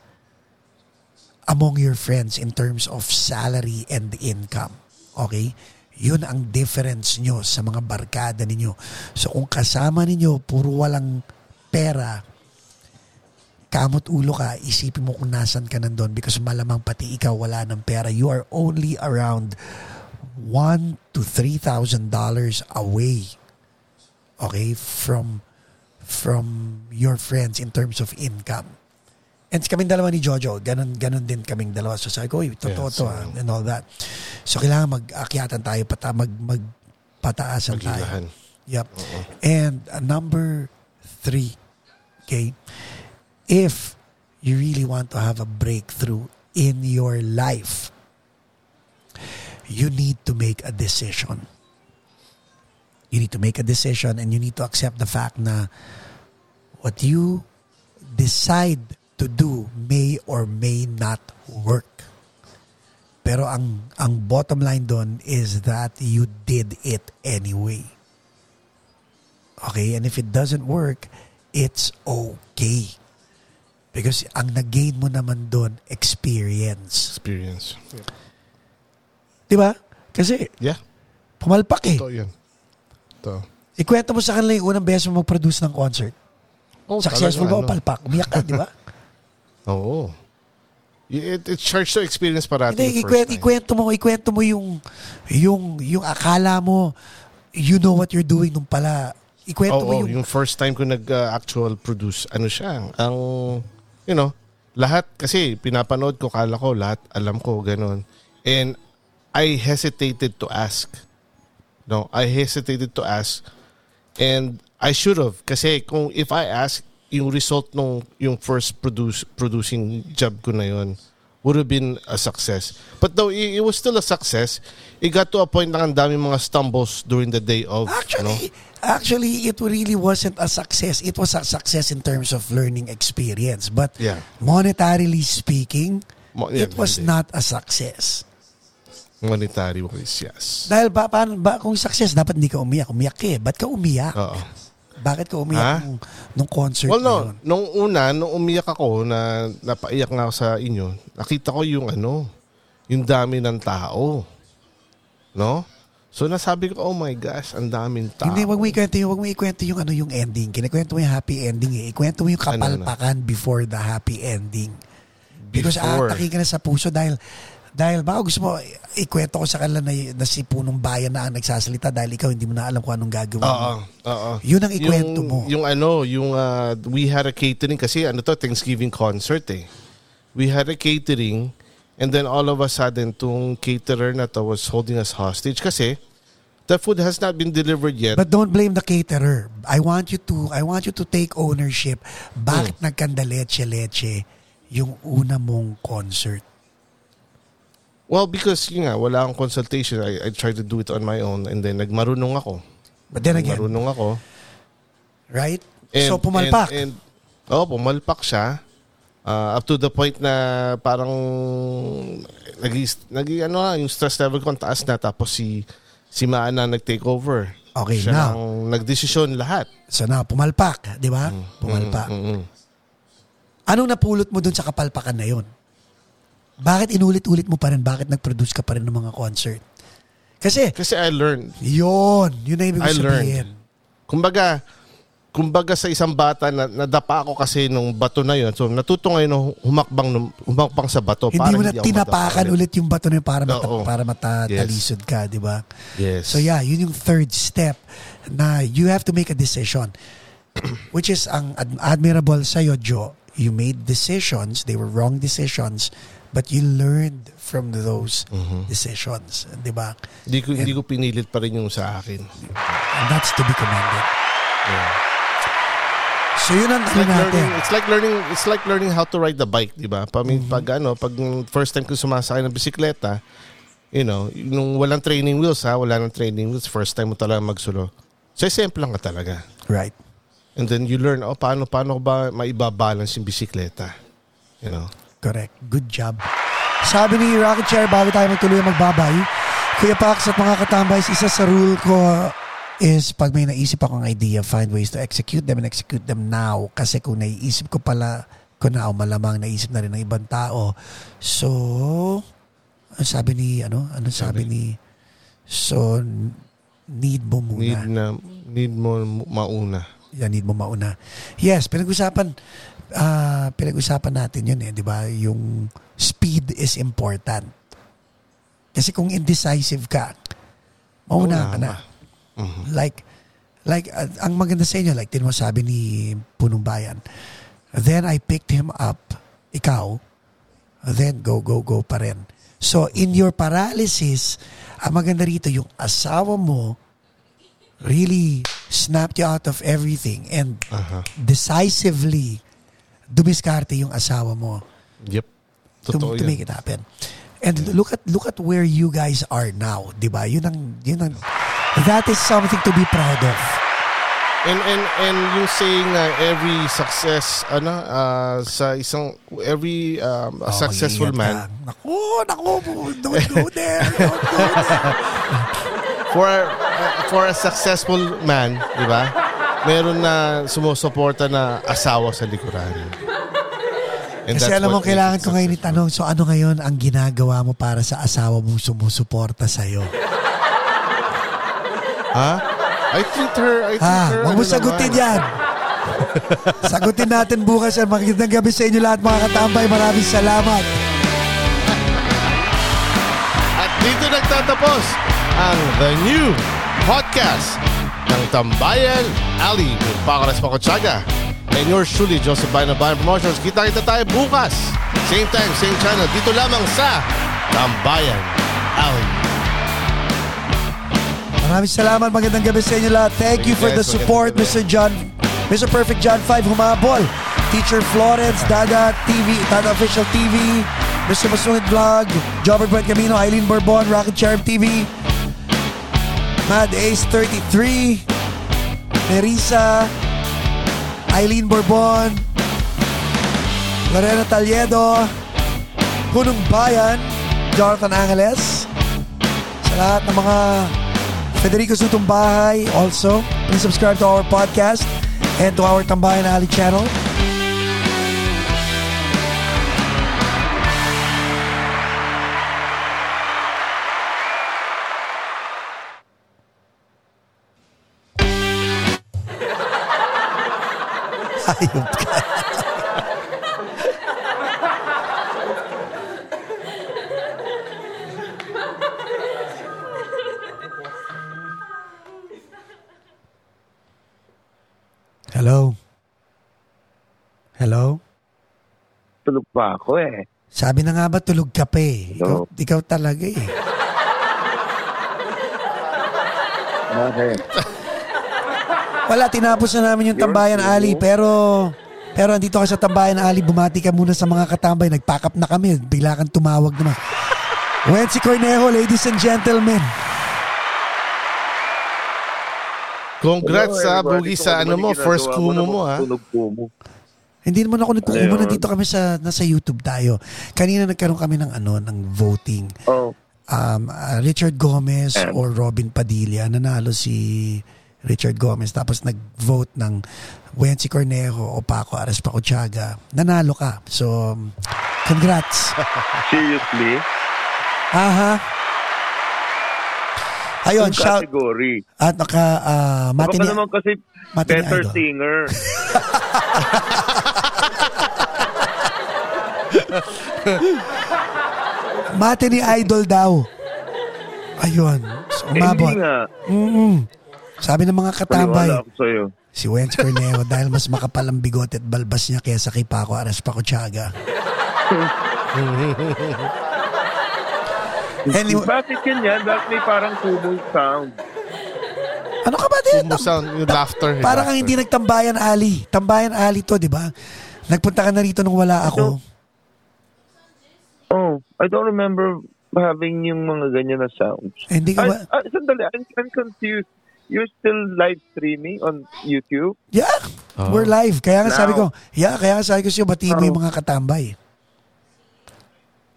among your friends in terms of salary and income. Okay? Yun ang difference nyo sa mga barkada ninyo. So kung kasama ninyo, puro walang pera, kamot ulo ka, isipin mo kung nasan ka nandun because malamang pati ikaw wala ng pera. You are only around one to $3,000 away okay, from from your friends in terms of income. And kaming dalawa ni Jojo, ganun, ganun din kaming dalawa. So sabi ko, totoo Yeah, to so- ah, and all that. So kailangan mag-akyatan tayo, pata, mag, magpataasan tayo. Magilahan. Yep. And uh, number three, okay, if you really want to have a breakthrough in your life, you need to make a decision. You need to make a decision and you need to accept the fact na what you decide to do may or may not work. Pero ang ang bottom line doon is that you did it anyway. Okay? And if it doesn't work, it's okay. Because ang nag-gain mo naman doon, experience. Experience. Di ba? Kasi Yeah. pumalpak eh. Ito yan. Ito. Ikwento mo sa kanila yung unang beses mo mag-produce ng concert. Oh, Successful ba o ano. palpak? Umiyak ka, di ba? Oo. It, it charged to experience parati Hindi, first ikwento, time. ikwento mo, ikwento mo yung, yung, yung akala mo, you know what you're doing nung pala. Ikwento mo Oo, yung, yung first time ko nag-actual produce, ano siya, ang, you know, lahat, kasi pinapanood ko, kala ko, lahat, alam ko, ganun. And I hesitated to ask. No, I hesitated to ask. And I should have. Kasi kung if I ask, yung result nung yung first produce producing job ko na yun would have been a success. But though it, it was still a success, it got to a point na ang dami mga stumbles during the day of. actually, no? actually, it really wasn't a success. It was a success in terms of learning experience. But Yeah. monetarily speaking, Mo- yeah, it was hindi. not a success. Monetary wise, yes. Dahil ba, paano, ba kung success, dapat hindi ka umiyak. Umiyak ka eh. Ba't ka umiyak? Oo. Bakit ka umiyak Ha? nung, nung concert Well, na no. yun? Nung una, nung umiyak ako, na napaiyak nga ako sa inyo, nakita ko yung ano, yung dami ng tao. No? So nasabi ko, oh my gosh, ang daming tao. Hindi, wag mo ikwento yung, wag mo ikwento yung ano yung ending. Kinikwento mo yung happy ending eh. Ikwento mo yung Ano, ano? kapalpakan before the happy ending. Because Before. aatake ka na sa puso dahil dahil baka gusto mo ikwento ko sa kanila na, na si punong bayan na ang nagsasalita dahil ikaw hindi mo na alam kung anong gagawin Oo, mo. oo. Yun ang ikwento yung, mo. Yung ano, yung uh, we had a catering kasi ano to, Thanksgiving concert eh. We had a catering and then all of a sudden tong caterer na to was holding us hostage kasi the food has not been delivered yet. But don't blame the caterer. I want you to I want you to take ownership. Bakit Hmm. nagkanda leche-leche yung una mong concert? Well, because yun nga, wala akong consultation. I, I tried to do it on my own and then nagmarunong ako. But then again, Nagmarunong ako. right? And, so pumalpak. And, and, oh, pumalpak siya. Uh, up to the point na parang nagi, nagi ano na, yung stress level ko taas na tapos si si Maan na nag-take over. Okay, Siya now. ang nagdesisyon lahat. so na, pumalpak, di ba? Pumalpak. Mm, mm. Anong napulot mo dun sa kapalpakan na yon? Bakit inulit-ulit mo pa rin? Bakit nag-produce ka pa rin ng mga concert? Kasi, Kasi I learned. yon yun na ibig I sabihin. learned. Kumbaga, kumbaga sa isang bata na nadapa ako kasi nung bato na yun. So natuto ngayon na humakbang num- humakbang sa bato Hindi mo na hindi ako tinapakan madapa ulit yung bato na yun para, mata- Oo. para matatalisod ka, di ba? Yes. So yeah, yun yung third step na you have to make a decision. Which is ang ad- admirable sa'yo, Joe. You made decisions, they were wrong decisions, but you learned from those Mm-hmm. decisions, di ba? Hindi ko, hindi ko pinilit pa rin yung sa akin. And that's to be commended. Yeah. So yun ang It's ano like natin. learning, it's like learning, it's like learning how to ride the bike, 'di ba? Pag, Mm-hmm. pag ano, pag first time ko sumasakay ng bisikleta, you know, nung walang training wheels ha, wala nang training wheels, first time mo talaga magsulo. So simple lang ka talaga. Right. And then you learn, oh, paano, paano ba maibabalance yung bisikleta? You know? Correct. Good job. Sabi ni Rocket Chair, bago tayo magtuloy magbabay, Kuya Pax at mga katambay, isa sa rule ko is pag may naisip akong idea, find ways to execute them and execute them now. Kasi kung naiisip ko pala ko na o malamang naisip na rin ng ibang tao. So, sabi ni, ano? Ano sabi, ni, so, need mo muna. Need na, need mo mauna. Yan, need mo mauna. Yes, pinag-usapan, ah pinag-usapan natin yun eh, di ba? Yung speed is important. Kasi kung indecisive ka, mauna Mauna ka na. Mhm. Like, like, uh, ang maganda sa inyo, like, din mo sabi ni Punong Bayan, then I picked him up, ikaw, then go, go, go pa rin. So, in your paralysis, ang maganda rito, yung asawa mo really snapped you out of everything and Aha. decisively dumiskarte yung asawa mo Yep. to, Totoo to yan. make it happen. And look at look at where you guys are now, 'di ba? Yun ang yun ang that is something to be proud of. And and and yung saying na every success ano ah, sa isang every um, Oh, successful man ka. Naku, naku, don't go there. Don't go there. for a, for a successful man, 'di ba? Meron na sumusuporta na asawa sa likuran. And Kasi alam mo, kailangan ko ngayon itanong, so ano ngayon ang ginagawa mo para sa asawa mong sumusuporta sa'yo? Ha? I treat her, I treat Ha? her. Huwag mo ano sagutin naman. yan. sagutin natin bukas yan. Magandang gabi sa inyo lahat mga katambay. Maraming salamat. At dito nagtatapos ang The New Podcast ng Tambayan Ali with Paco Pacochaga and yours truly, Joseph Bayan Bayan Promotions. Kita-kita tayo bukas. Same time, same channel. Dito lamang sa Tambayan Ali. Maraming salamat. Magandang gabi sa inyo lahat. Thank you for the Yes, support, Mr. John. Mr. Perfect John 5 Humabol. Teacher Florence, Dada TV, Dada Official TV, Mr. Masungit Vlog, Jobber Brent Camino, Eileen Bourbon, Rocket Charm TV, Mad Ace 33, Nerissa, Eileen Bourbon, Lorena Taliedo, Punong Bayan, Jonathan Angeles, sa lahat ng mga Federico Sutong Bahay also. Please subscribe to our podcast and to our Tambayan Ali channel. Hayop ka. Hello? Hello? Tulog pa ako eh. Sabi na nga ba tulog ka pa eh. Ikaw, Hello? ikaw talaga eh. Bakit? Wala, tinapos na namin yung Tambayan Ali pero pero andito ka sa Tambayan Ali, bumati ka muna sa mga katambay, nag-pack up na kami, bigla kang tumawag naman. Wency Cornejo, ladies and gentlemen. Congrats sa Hello, Bugi sa ano Kung mo, first kumo mo ha. Kumo. Hindi naman ako nagkukumo, nandito kami sa, nasa YouTube tayo. Kanina nagkaroon kami ng ano, ng voting. Oh, Um, uh, Richard Gomez And- or Robin Padilla, nanalo si Richard Gomez. Tapos nag-vote ng Wency Cornejo o Paco Aras Pacochaga. Nanalo ka. So, um, congrats. seriously? Aha. Ayun, Yung shout. category. At naka, uh, Baka matini, naman kasi matini better idol. singer. Matini idol daw. Ayun. So, umabot. hindi nga. Mm-mm. Sabi ng mga sa'yo. si Wenz Cornejo dahil mas makapal ang bigote at balbas niya kaysa kay Paco Aras Pacochaga. anyway, Bakit ganyan? Bakit may parang kumo sound? ano ka ba din? Kumo sound, yung laughter. yung Parang kang laughter. hindi nagtambayan ali. Tambayan ali to, di ba? Nagpunta ka na rito nung wala ako. Oh, I don't remember having yung mga ganyan na sounds. Eh, Hindi ka ba? I, I, sandali, I'm, I'm confused. You're still live streaming on YouTube? Yeah, Oh. we're live. Kaya nga sabi ko, yeah, kaya nga sabi ko sa'yo, batiin mo Oh. yung mga katambay.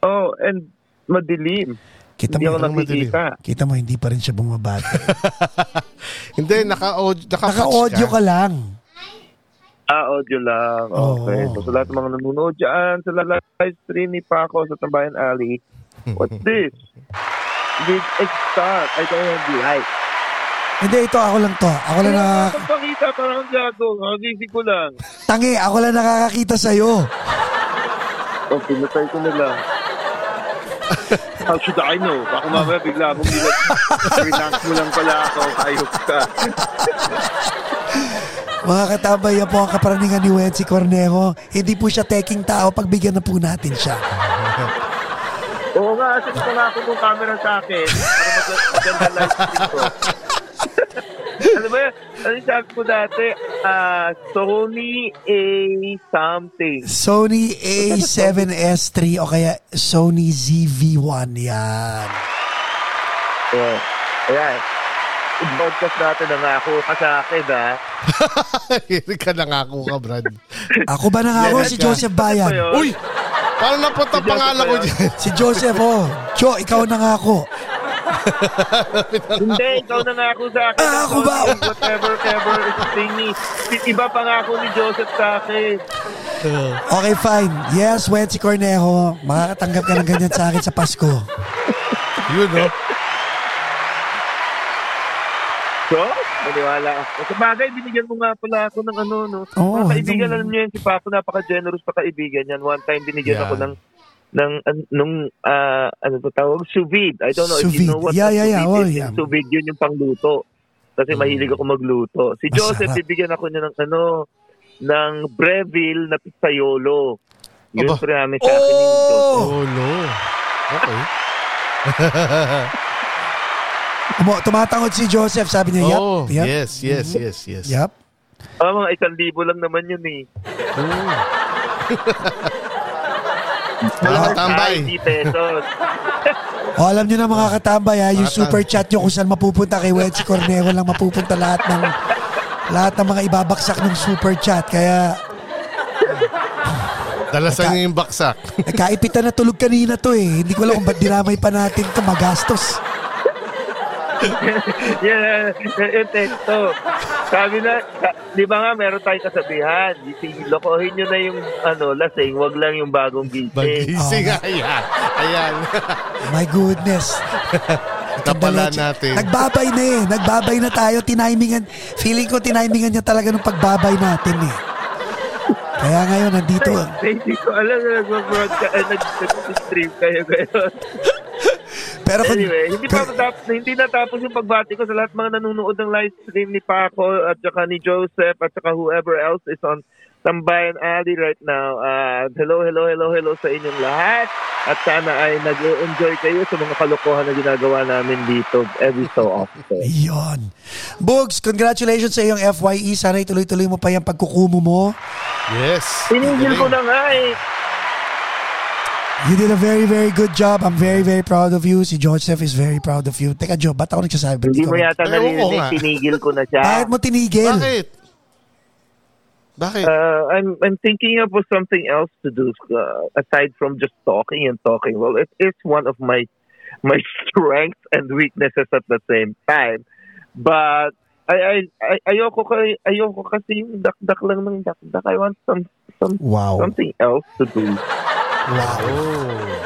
Oh, and madilim. Kita Hindi mo, ako nakikita. kita mo, hindi pa rin siya bumabati. Hindi, naka-audio, naka Naka-audio ka lang. Ah, audio lang. Okay. Oo. So, sa lahat ng mga nanonood dyan, sa live stream ni Paco sa Tambayan Alley, what's this? Did it start? I don't have light. Hindi, ito ako lang to. Ako lang nakaka- Pagpakita, parang gago. Kagising ko lang. Tangi, ako lang nakakakita sa'yo. O, pinatay ko na lang. How should I know? Baka mamaya bigla akong bilat. Relax mo lang pala ako. Ayok ka. Mga katambay, yan po ang kaparaningan ni Wency Cornejo. Hindi po siya taking tao, pagbigyan na po natin siya. Oo nga, asan ko nga ako ng camera sa akin para mag- maganda live stream ko. Ano ba yan? Ano yung sabi ko dati? Ah, Sony A something. Sony A7S3 o kaya Sony ZV-1. Yan. Yeah. Ayan. I-broadcast natin na nga ako ka sa akin, ha? Hindi ka nangako ka, Brad. Ako ba nangako? Si. Joseph Bayan. Ano? Uy! Paano napunta Si pangalan ko dyan? Si Joseph, oh. Jo, ikaw nangako. Hindi, ikaw na nga ako sa akin. Ah, ako ba? Whatever, ever is thingy. Iba pa nga ako ni Joseph sa akin. Okay, fine. Yes, Wency Cornejo. Makakatanggap ka ng ganyan sa akin sa Pasko. Yun, no? So, maniwala ako. Sa bagay, binigyan mo nga pala ako ng ano, no? Oo, mga kaibigan, alam niyo yan, si Paco, napaka-generous pa kaibigan yan. One time, binigyan Yeah. ako ng ng an- nung ah, ano ba tawag sous vide. I don't know if Sous you vide. know what Yeah, yeah, yeah. Oh, is. yeah. Yung Sous vide yun yung pangluto. Kasi mahilig ako magluto. Si Joseph, Masarap. bibigyan ako niya ng ano ng Breville na pizzaiolo. Yun Aba. pre sa akin ni Joseph. Oh! Oh, no. Okay. Tumo, tumatangod si Joseph. Sabi niya, yep. oh, yep. yes, yes, yes, yes. Yep. Ah, mga isang libo lang naman yun eh. Oh. Mga katambay. Ay, 50 pesos. O alam nyo na mga katambay ha, yung Mga super chat nyo kung saan mapupunta kay Wency Cornejo lang mapupunta lahat ng lahat ng mga ibabaksak ng super chat. Kaya Dalasan niyo yung baksak. nagkaipitan na tulog kanina to eh. Hindi ko alam kung ba't dinamay pa natin to magastos. yeah, yung teksto. Sabi na, sa- di ba nga meron tayong kasabihan, gising, lokohin nyo na yung ano, lasing, wag lang yung bagong gising. Magising. Oh, Ayan. Ayan. My goodness. Kapala Sandali, natin. Nagbabay na eh. Nagbabay na tayo. Tinimingan. Feeling ko tinimingan niya talaga ng pagbabay natin eh. Kaya ngayon, nandito. Hindi ko alam na nag-broadcast, eh, nag- nag-stream kayo ngayon. Pero kung, Anyway, hindi pa matapos, hindi natapos yung pagbati ko sa lahat mga nanonood ng live stream ni Paco at saka ni Joseph at saka whoever else is on Tambayan Alley right now. Uh, hello, hello, hello, hello sa inyong lahat. At sana ay nag-enjoy kayo sa mga kalokohan na ginagawa namin dito every so often. Yon. Bugs, congratulations sa iyong FYE. Sana ituloy-tuloy mo pa yung pagkukumo mo. Yes. Tinigil ko na nga eh. You did a very, very good job. I'm very, very proud of you. Si Joseph is very proud of you. Teka, Joe, ba't ako nagsasabi? Hindi mo yata Ay, oo narinig, tinigil ko na siya. Bakit mo tinigil? Bakit? Bakit? Uh, I'm I'm thinking of something else to do uh, aside from just talking and talking. Well, it is one of my my strengths and weaknesses at the same time. But I I, I ayoko kay ayoko kasi yung dakdak lang ng dakdak. I want some some Wow. something else to do. Wow.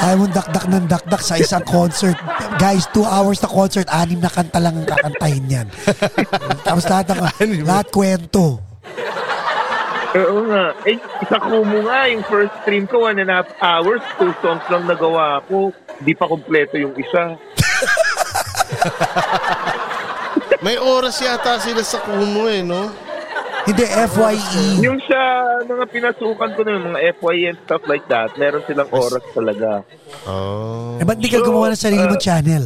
Ayaw mong dakdak ng dakdak sa isang concert. Guys, two hours na concert, anim na kanta lang ang kakantahin yan. Tapos lahat, ng, Anim. lahat kwento. Oo nga. Eh, sa Kumu nga, yung first stream ko, one and a half hours, two songs lang nagawa ko. Di pa kompleto yung isa. May oras yata sila sa Kumu eh, no? Hindi, FYE. Yung sa mga pinasukan ko na yung mga FYE and stuff like that, meron silang oras talaga. Oh. Eh, ba't di ka gumawa ng sarili mong channel?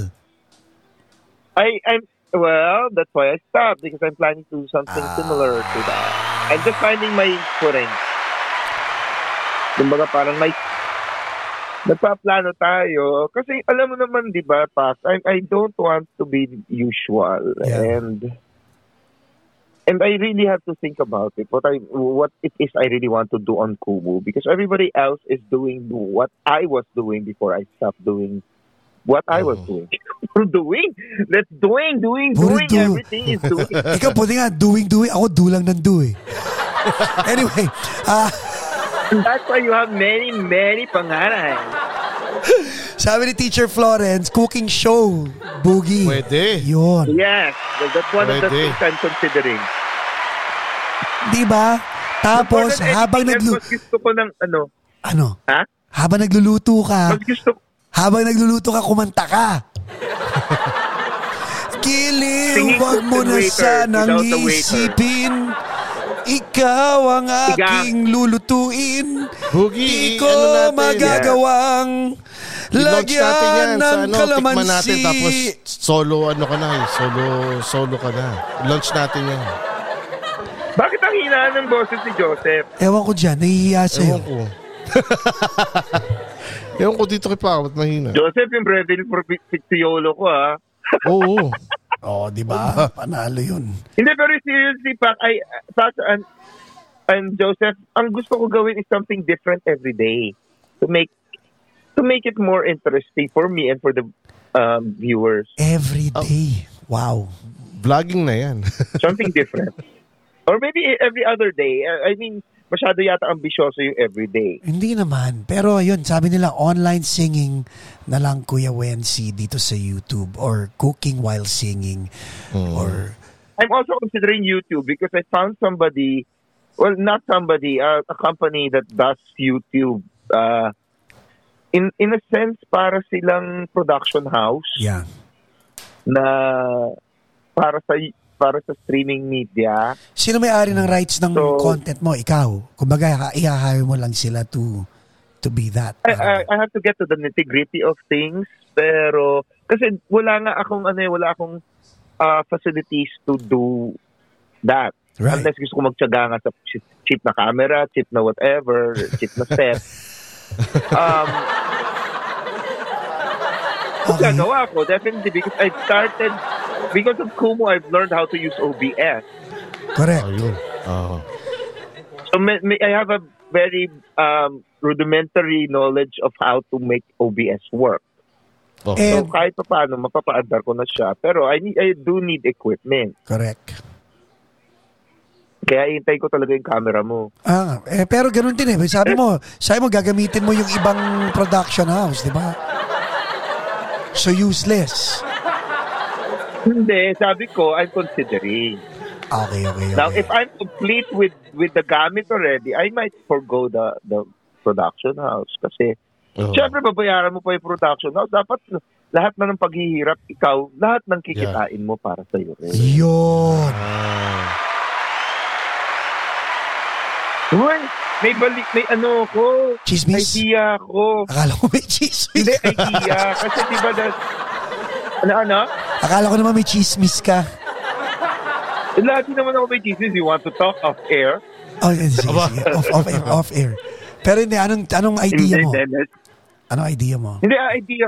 I, I'm, well, that's why I stopped because I'm planning to do something similar to that. I'm just finding my footing. Kumbaga parang may nagpaplano tayo. Kasi alam mo naman, di ba, Pac, I, I don't want to be usual. Yeah. And and I really have to think about it. What I what it is I really want to do on Kumu because everybody else is doing what I was doing before I stopped doing what I was doing. doing? Let's doing, doing, doing. do. Everything is doing. Ikaw, pwede nga, doing, doing. Ako, dulang ng do eh. anyway, ah, That's why you have many, many pangalan. Sabi ni Teacher Florence, cooking show, Boogie. Pwede. Yun. Yes, that's one of the Pwede. things I'm considering. Di ba? Tapos, than habang anything naglu... else, mas gusto ko ng ano, Ano? ha? Habang nagluluto ka, Mas gusto habang nagluluto ka, kumanta ka. Giliw, wag mo na sanang isipin. Ikaw ang aking lulutuin. Di Boogie, ko ano natin? magagawang I-launch natin lagyan yan ng sa ano, tikman kalamansi. natin tapos solo ano ka na eh, solo, solo ka na. Launch natin yan. Bakit ang hinaan ng boses ni Joseph? Ewan ko dyan, nahihiya sa'yo. Ewan ko. Ewan ko dito kay Pao, ba't mahina? Joseph, yung Breville for Pictiolo ko, ha? Oo. Oo, oh, di ba? Panalo yun. Hindi, pero seriously, Pac, I, Pac, and, and Joseph, ang gusto ko gawin is something different every day to make to make it more interesting for me and for the um, viewers. Every Oh. day. Wow. Vlogging na yan. Something different. Or maybe every other day. I I mean, masyado yata ambisyoso yung every day. Hindi naman. Pero yun, sabi nila online singing na lang Kuya Wensi dito sa YouTube or cooking while singing or I'm also considering YouTube because I found somebody, well, not somebody, uh, a company that does YouTube. Uh, in in a sense, para silang production house yeah. na para sa para sa streaming media. Sino may-ari ng rights ng So- content mo? Ikaw. Kumbaga, i-hire mo lang sila to to be that. I, I, I have to get to the nitty-gritty of things, pero kasi wala nga akong ano, eh, wala akong uh, facilities to do that. Right. Unless gusto ko magtyaga nga sa cheap na camera, cheap na whatever, cheap na set. um, Okay. gagawa ko, definitely, because I've started, because of Kumu, I've learned how to use OBS. Correct. Ayun. Oo. So may, may, I have a very um, rudimentary knowledge of how to make OBS work. Oh. Eh, So kahit pa paano, mapapaandar ko na siya. Pero I, need, I do need equipment. Correct. Kaya hintay ko talaga yung camera mo. Ah, eh, pero ganun din eh. Sabi mo, sabi mo gagamitin mo yung ibang production house, di ba? So useless. Hindi, sabi ko, I'm considering. Okay, okay, okay. Now, if I'm complete with with the gamit already, I might forgo the the production house. Kasi, Oo. syempre, babayaran mo pa yung production house. Dapat lahat na ng paghihirap, ikaw, lahat ng kikitain mo para sa'yo. Yun. Ah. Uy, may balik, may ano ko. Chismis? Idea ko. Akala ko may chismis. Hindi, idea. Kasi di ba that, ano, ano? Akala ko naman may chismis ka. Lagi naman ako may Jesus. You want to talk off air? Oh, sige, sige. Off, off air, off air. Pero hindi, anong, anong idea mo? Anong idea mo? Hindi, ang idea,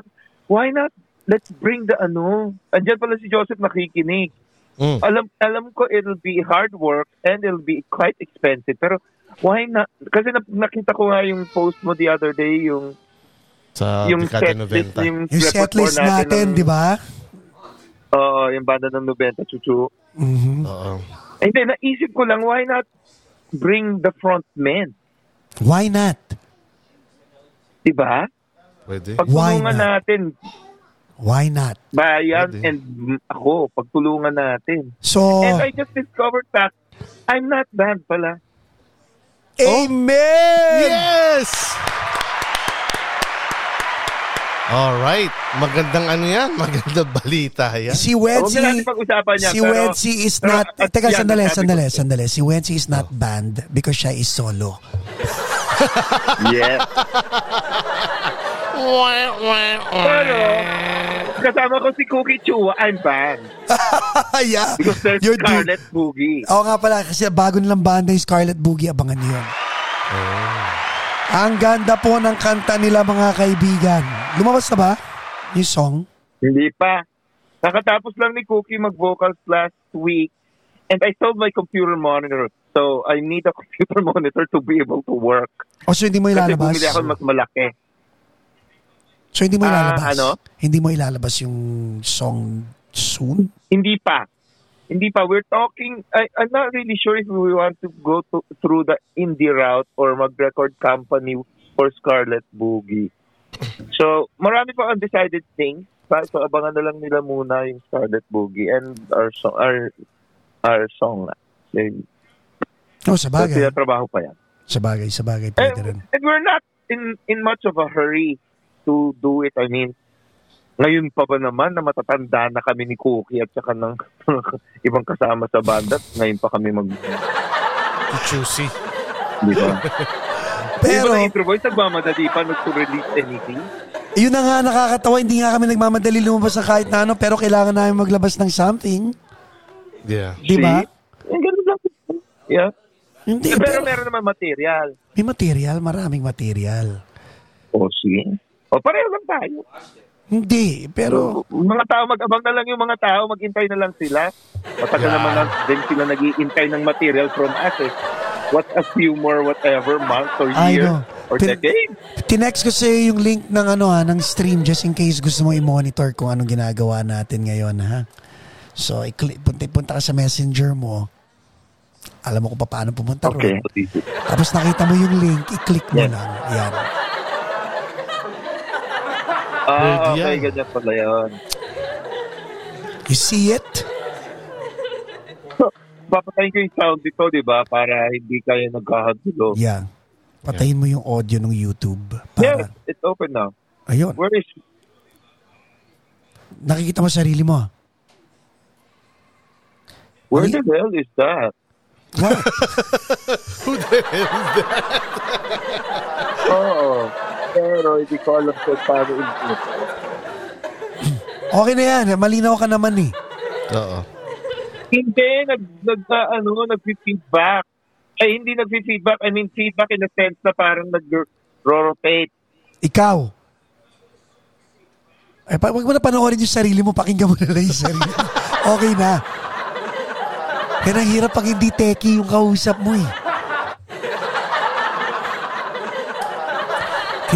why not, let's bring the ano, andyan pala si Joseph nakikinig. Mm. Alam alam ko it'll be hard work and it'll be quite expensive. Pero why not? Kasi na, nakita ko nga yung post mo the other day, yung Sa yung Dekada setlist, 90. yung, Yung repertoire setlist natin, ng- di ba? Oo, yung banda ng 90, chuchu. Mhm. Oo. Hindi, naisip ko lang, why not bring the front men? Why not? Diba? Pwede. Why Pagtulungan not? natin, Why not? bayan Pwede. and ako, pagtulungan natin. So, And I just discovered that I'm not bad pala. Amen! Yes! Alright. Magandang ano yan? Magandang balita yan. Si Wensi, si pero- Wensi is pero not, at teka, yan, sandali, sabi ko sandali, sandali. Si Wensi is not banned because siya is solo. Yes. Pero, kasama ko si Cookie Chua, I'm banned. yeah. Because there's You're due. Scarlet Boogie. Oo nga pala, kasi bago nilang banda yung Scarlet Boogie, abangan niyo yun. Ang ganda po ng kanta nila mga kaibigan. Lumabas na ba yung song? Hindi pa. Nakatapos lang ni Cookie mag-vocals last week and I sold my computer monitor. So, I need a computer monitor to be able to work. O so hindi mo Kasi ilalabas? bumili ako ng mas malaki. So hindi mo Ah, ilalabas? ano? Hindi mo ilalabas yung song soon? Hindi pa. Hindi pa. We're talking, I, I'm not really sure if we want to go to, through the indie route or mag-record company for Scarlet Boogie. So, marami pa undecided things. So, abangan na lang nila muna yung Scarlet Boogie and our song. Our, our song. Oh, sa So, trabaho pa yan. Sa bagay, sa bagay. And, Pwede rin. and we're not in in much of a hurry to do it. I mean, ngayon pa ba naman na matatanda na kami ni Cookie at saka ng ibang kasama sa banda, ngayon pa kami mag... Choosy. Di ba? Pero, Pero, Yung intro boys, nagmamadali pa not to release anything. yun na nga nakakatawa. Hindi nga kami nagmamadali lumabas ng kahit na ano, pero kailangan namin maglabas ng something. Yeah. Di ba? See? Yung ganun lang. Yeah. Hindi, Pero, pero meron naman material. may material, maraming material. O, sige. O, pareho lang tayo. Hindi, pero mga tao, mag-abang na lang yung mga tao, maghintay na lang sila. Matagal Yeah. naman na din sila naghihintay ng material from us eh. What a few more, whatever, months or know. or Tin- decades. tinext ko sa'yo yung link ng ano ha, ng stream just in case gusto mo i-monitor kung anong ginagawa natin ngayon ha. So, i-click, punta, punta ka sa messenger mo. Alam mo kung paano pumunta Okay. ron. Tapos nakita mo yung link, i-click mo Yeah. lang. Yan. Ah, Pwede okay, yan. ganyan pala yun. You see it? Papatayin ko yung sound dito, di ba? Para hindi kayo nagkakagulo. Yeah. Patayin mo yung audio ng YouTube. Yeah, Para, it's open now. ayun. Where is... Nakikita mo sarili mo. Where Ay- the hell is that? What? Oo. Pero hindi ko alam kung paano input. Okay na yan. Malinaw ka naman eh. Oo. Hindi, nag, nag, ah, ano, nag-feedback. Ay, hindi nag-feedback. I mean, feedback in the sense na parang nag-rotate. Ikaw. Ay, pa, wag mo na panoorin yung sarili mo. Pakinggan mo na lang yung sarili mo. Okay na. Ang hirap pag hindi teki yung kausap mo eh.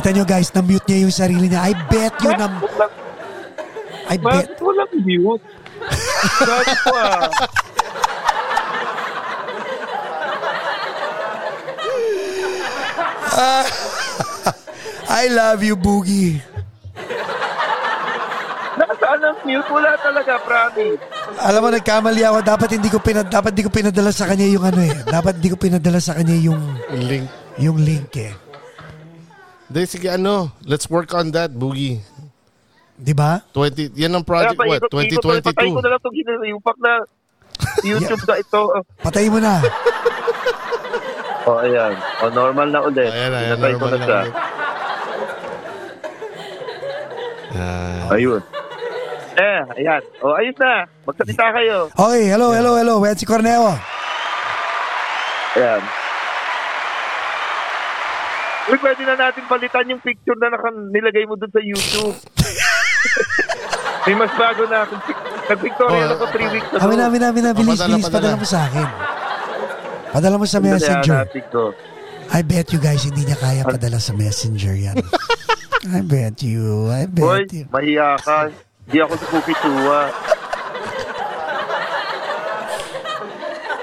Kita nyo guys, na-mute niya yung sarili niya. I bet you na... I bet. bakit walang mute? Sabi ko ah. I love you, Boogie. Nasaan ang mute? Wala talaga, promise. Alam mo, nagkamali ako. Dapat hindi ko pinad dapat hindi ko pinadala sa kanya yung ano eh. Dapat hindi ko pinadala sa kanya yung Link. yung link eh. Hindi, sige ano. Let's work on that, Boogie. Di ba? 20, yan ang project, Kaya what? paikot- ikot- Patay ko 2022. na lang itong ginayupak na YouTube na ito. Patay mo na. O, oh, ayan. O, normal na ulit. Ayan, ayan, Pinatay ko normal na na siya. Yan. Ayun. Eh, ayan. O, ayos na. Magsalita kayo. Okay, hello, hello, hello. Wensi Corneo. Ayan. Uy, pwede na natin palitan yung picture na naka- nilagay mo dun sa YouTube. May mas bago na akong pic- Nag-Victoria Oh, ako 3 weeks ago. Amin, amin, amin, na. Bilis, bilis. padala. Padala mo sa akin. Padala mo sa messenger. I bet you guys hindi niya kaya padala sa messenger yan. I bet you. I Boy, bet you. mahiya ka. Hindi ako si Cookie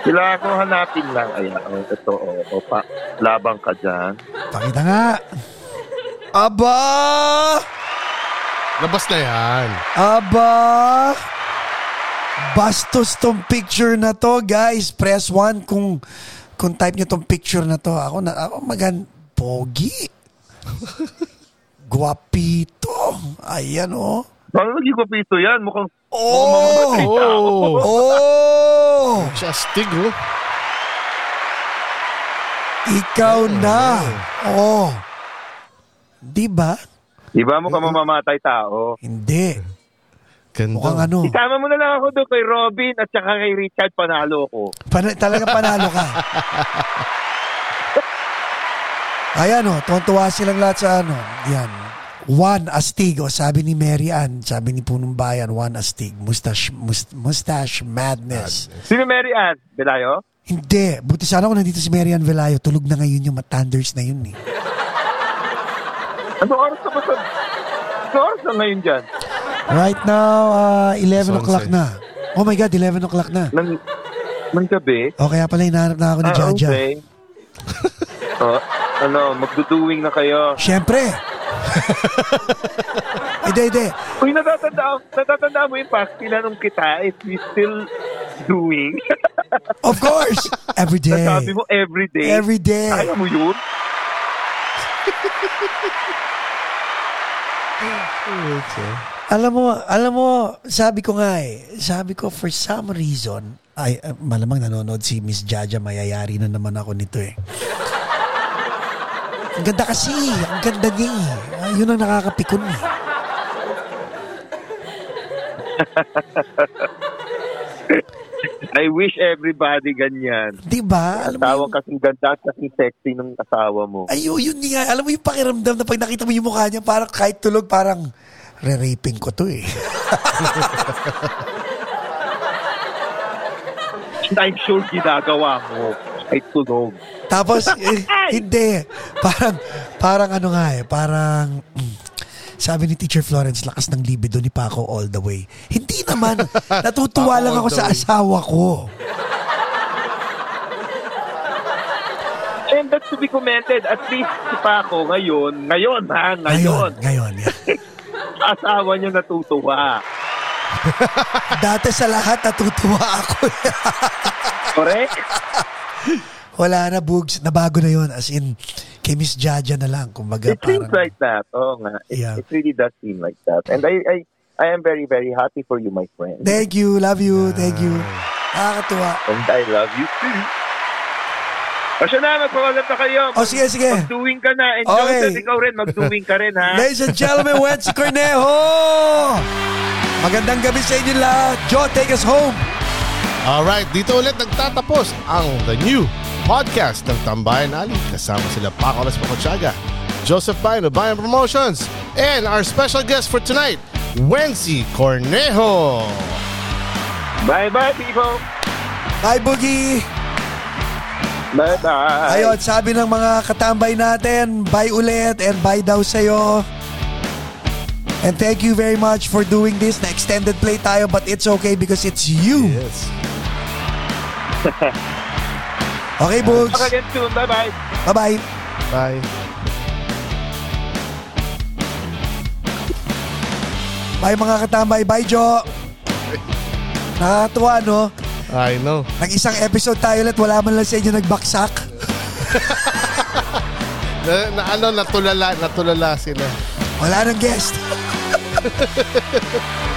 Sila ako hanapin lang. Ayan, oh, ito, oh, oh, pa, labang ka dyan. Pakita nga. Aba! Labas na yan. Aba! Bastos tong picture na to, guys. Press 1 kung kung type nyo tong picture na to. Ako na ako magan pogi. Guapito. Ayan oh. Paano naging kapito yan? Mukhang, Oh! tao. Oh! Siya astig, oh. Ikaw na. Oh. Di ba? Di ba mukhang mamamatay tao? Hindi. Ganda. Mukhang ano. Isama mo na lang ako doon kay Robin at saka kay Richard Panalo ko. Pan- talaga panalo ka. Ayan o, tuwan-tuwa silang lahat sa ano. Yan. One astig. O sabi ni Mary Ann, sabi ni Punong Bayan, one astig. Mustache, must, mustache madness. Sino Mary Ann? Belayo? Hindi. Buti sana kung nandito si Mary Ann Velayo. Tulog na ngayon yung Thunders na yun eh. Ano oras na ba sa... Ano oras na ngayon dyan? Right now, uh, 11 Sunset. o'clock na. Oh my God, 11 o'clock na. Nang, nang gabi? O kaya pala hinahanap na ako ni Ah, Jaja. okay. oh, ano, magduduwing na kayo. Siyempre. hindi, hindi. Uy, natatandaan, natatandaan mo yung past tinanong kita if we still doing. Of course. Every day. Sabi mo every day. Every day. Kaya mo yun? Alam mo, alam mo, sabi ko nga eh, sabi ko for some reason, ay uh, malamang nanonood si Miss Jaja, mayayari na naman ako nito eh. Ang ganda kasi, ang ganda niya eh. Ah, yun ang nakakapikon eh. I wish everybody ganyan. Di ba? Alam mo kasing ganda at kasing sexy ng asawa mo. ay, yun, yun nga. Alam mo yung pakiramdam na pag nakita mo yung mukha niya, parang kahit tulog, parang re-raping ko to eh. I'm sure ginagawa mo ay tulog. Tapos, eh, hindi. Parang, parang ano nga eh, parang, mm, sabi ni Teacher Florence, lakas ng libido ni Paco all the way. Hindi naman. Natutuwa Paco lang ako sa asawa ko. And that's to be commented. At least si Paco ngayon, ngayon ha, Ngayon, ngayon, ngayon. asawa niya natutuwa. Dati sa lahat, natutuwa ako. Correct? Wala na, Bugs. Nabago na yon As in, kay Miss Jaja na lang. Kumbaga, It seems parang, like that. Oo nga. It, Yeah. it really does seem like that. And I, I, I am very, very happy for you, my friend. thank you, love you, thank you. Nakakatuwa. And I love you too. O siya na, magpapalap na kayo. O, sige, sige. Mag-doing ka na. And Okay. Joseph, ikaw rin, mag-doing ka rin, ha? Ladies and gentlemen, Wency Cornejo! Magandang gabi sa inyo lahat. Joe, take us home. Alright, dito ulit nagtatapos ang The New Podcast ng Tambayan Ali. Kasama sila Paco Las Pacochaga, Joseph Bayan of Bayan Promotions, and our special guest for tonight, Wency Cornejo. Bye-bye, people. Bye, Boogie! Bye-bye. Ayun, sabi ng mga katambay natin, bye ulit and bye daw sa'yo. And thank you very much for doing this. Na extended play tayo but it's okay because it's you. Yes. Okay, Boogs. Talk again soon. Bye-bye. Bye-bye. Bye. Bye mga katambay. Bye, Jo. Nakakatuwa, no? I know. Nag-isang episode tayo ulit. Wala man lang sa inyo nagbaksak. Na, na ano, natulala, natulala sila. Wala nang guest.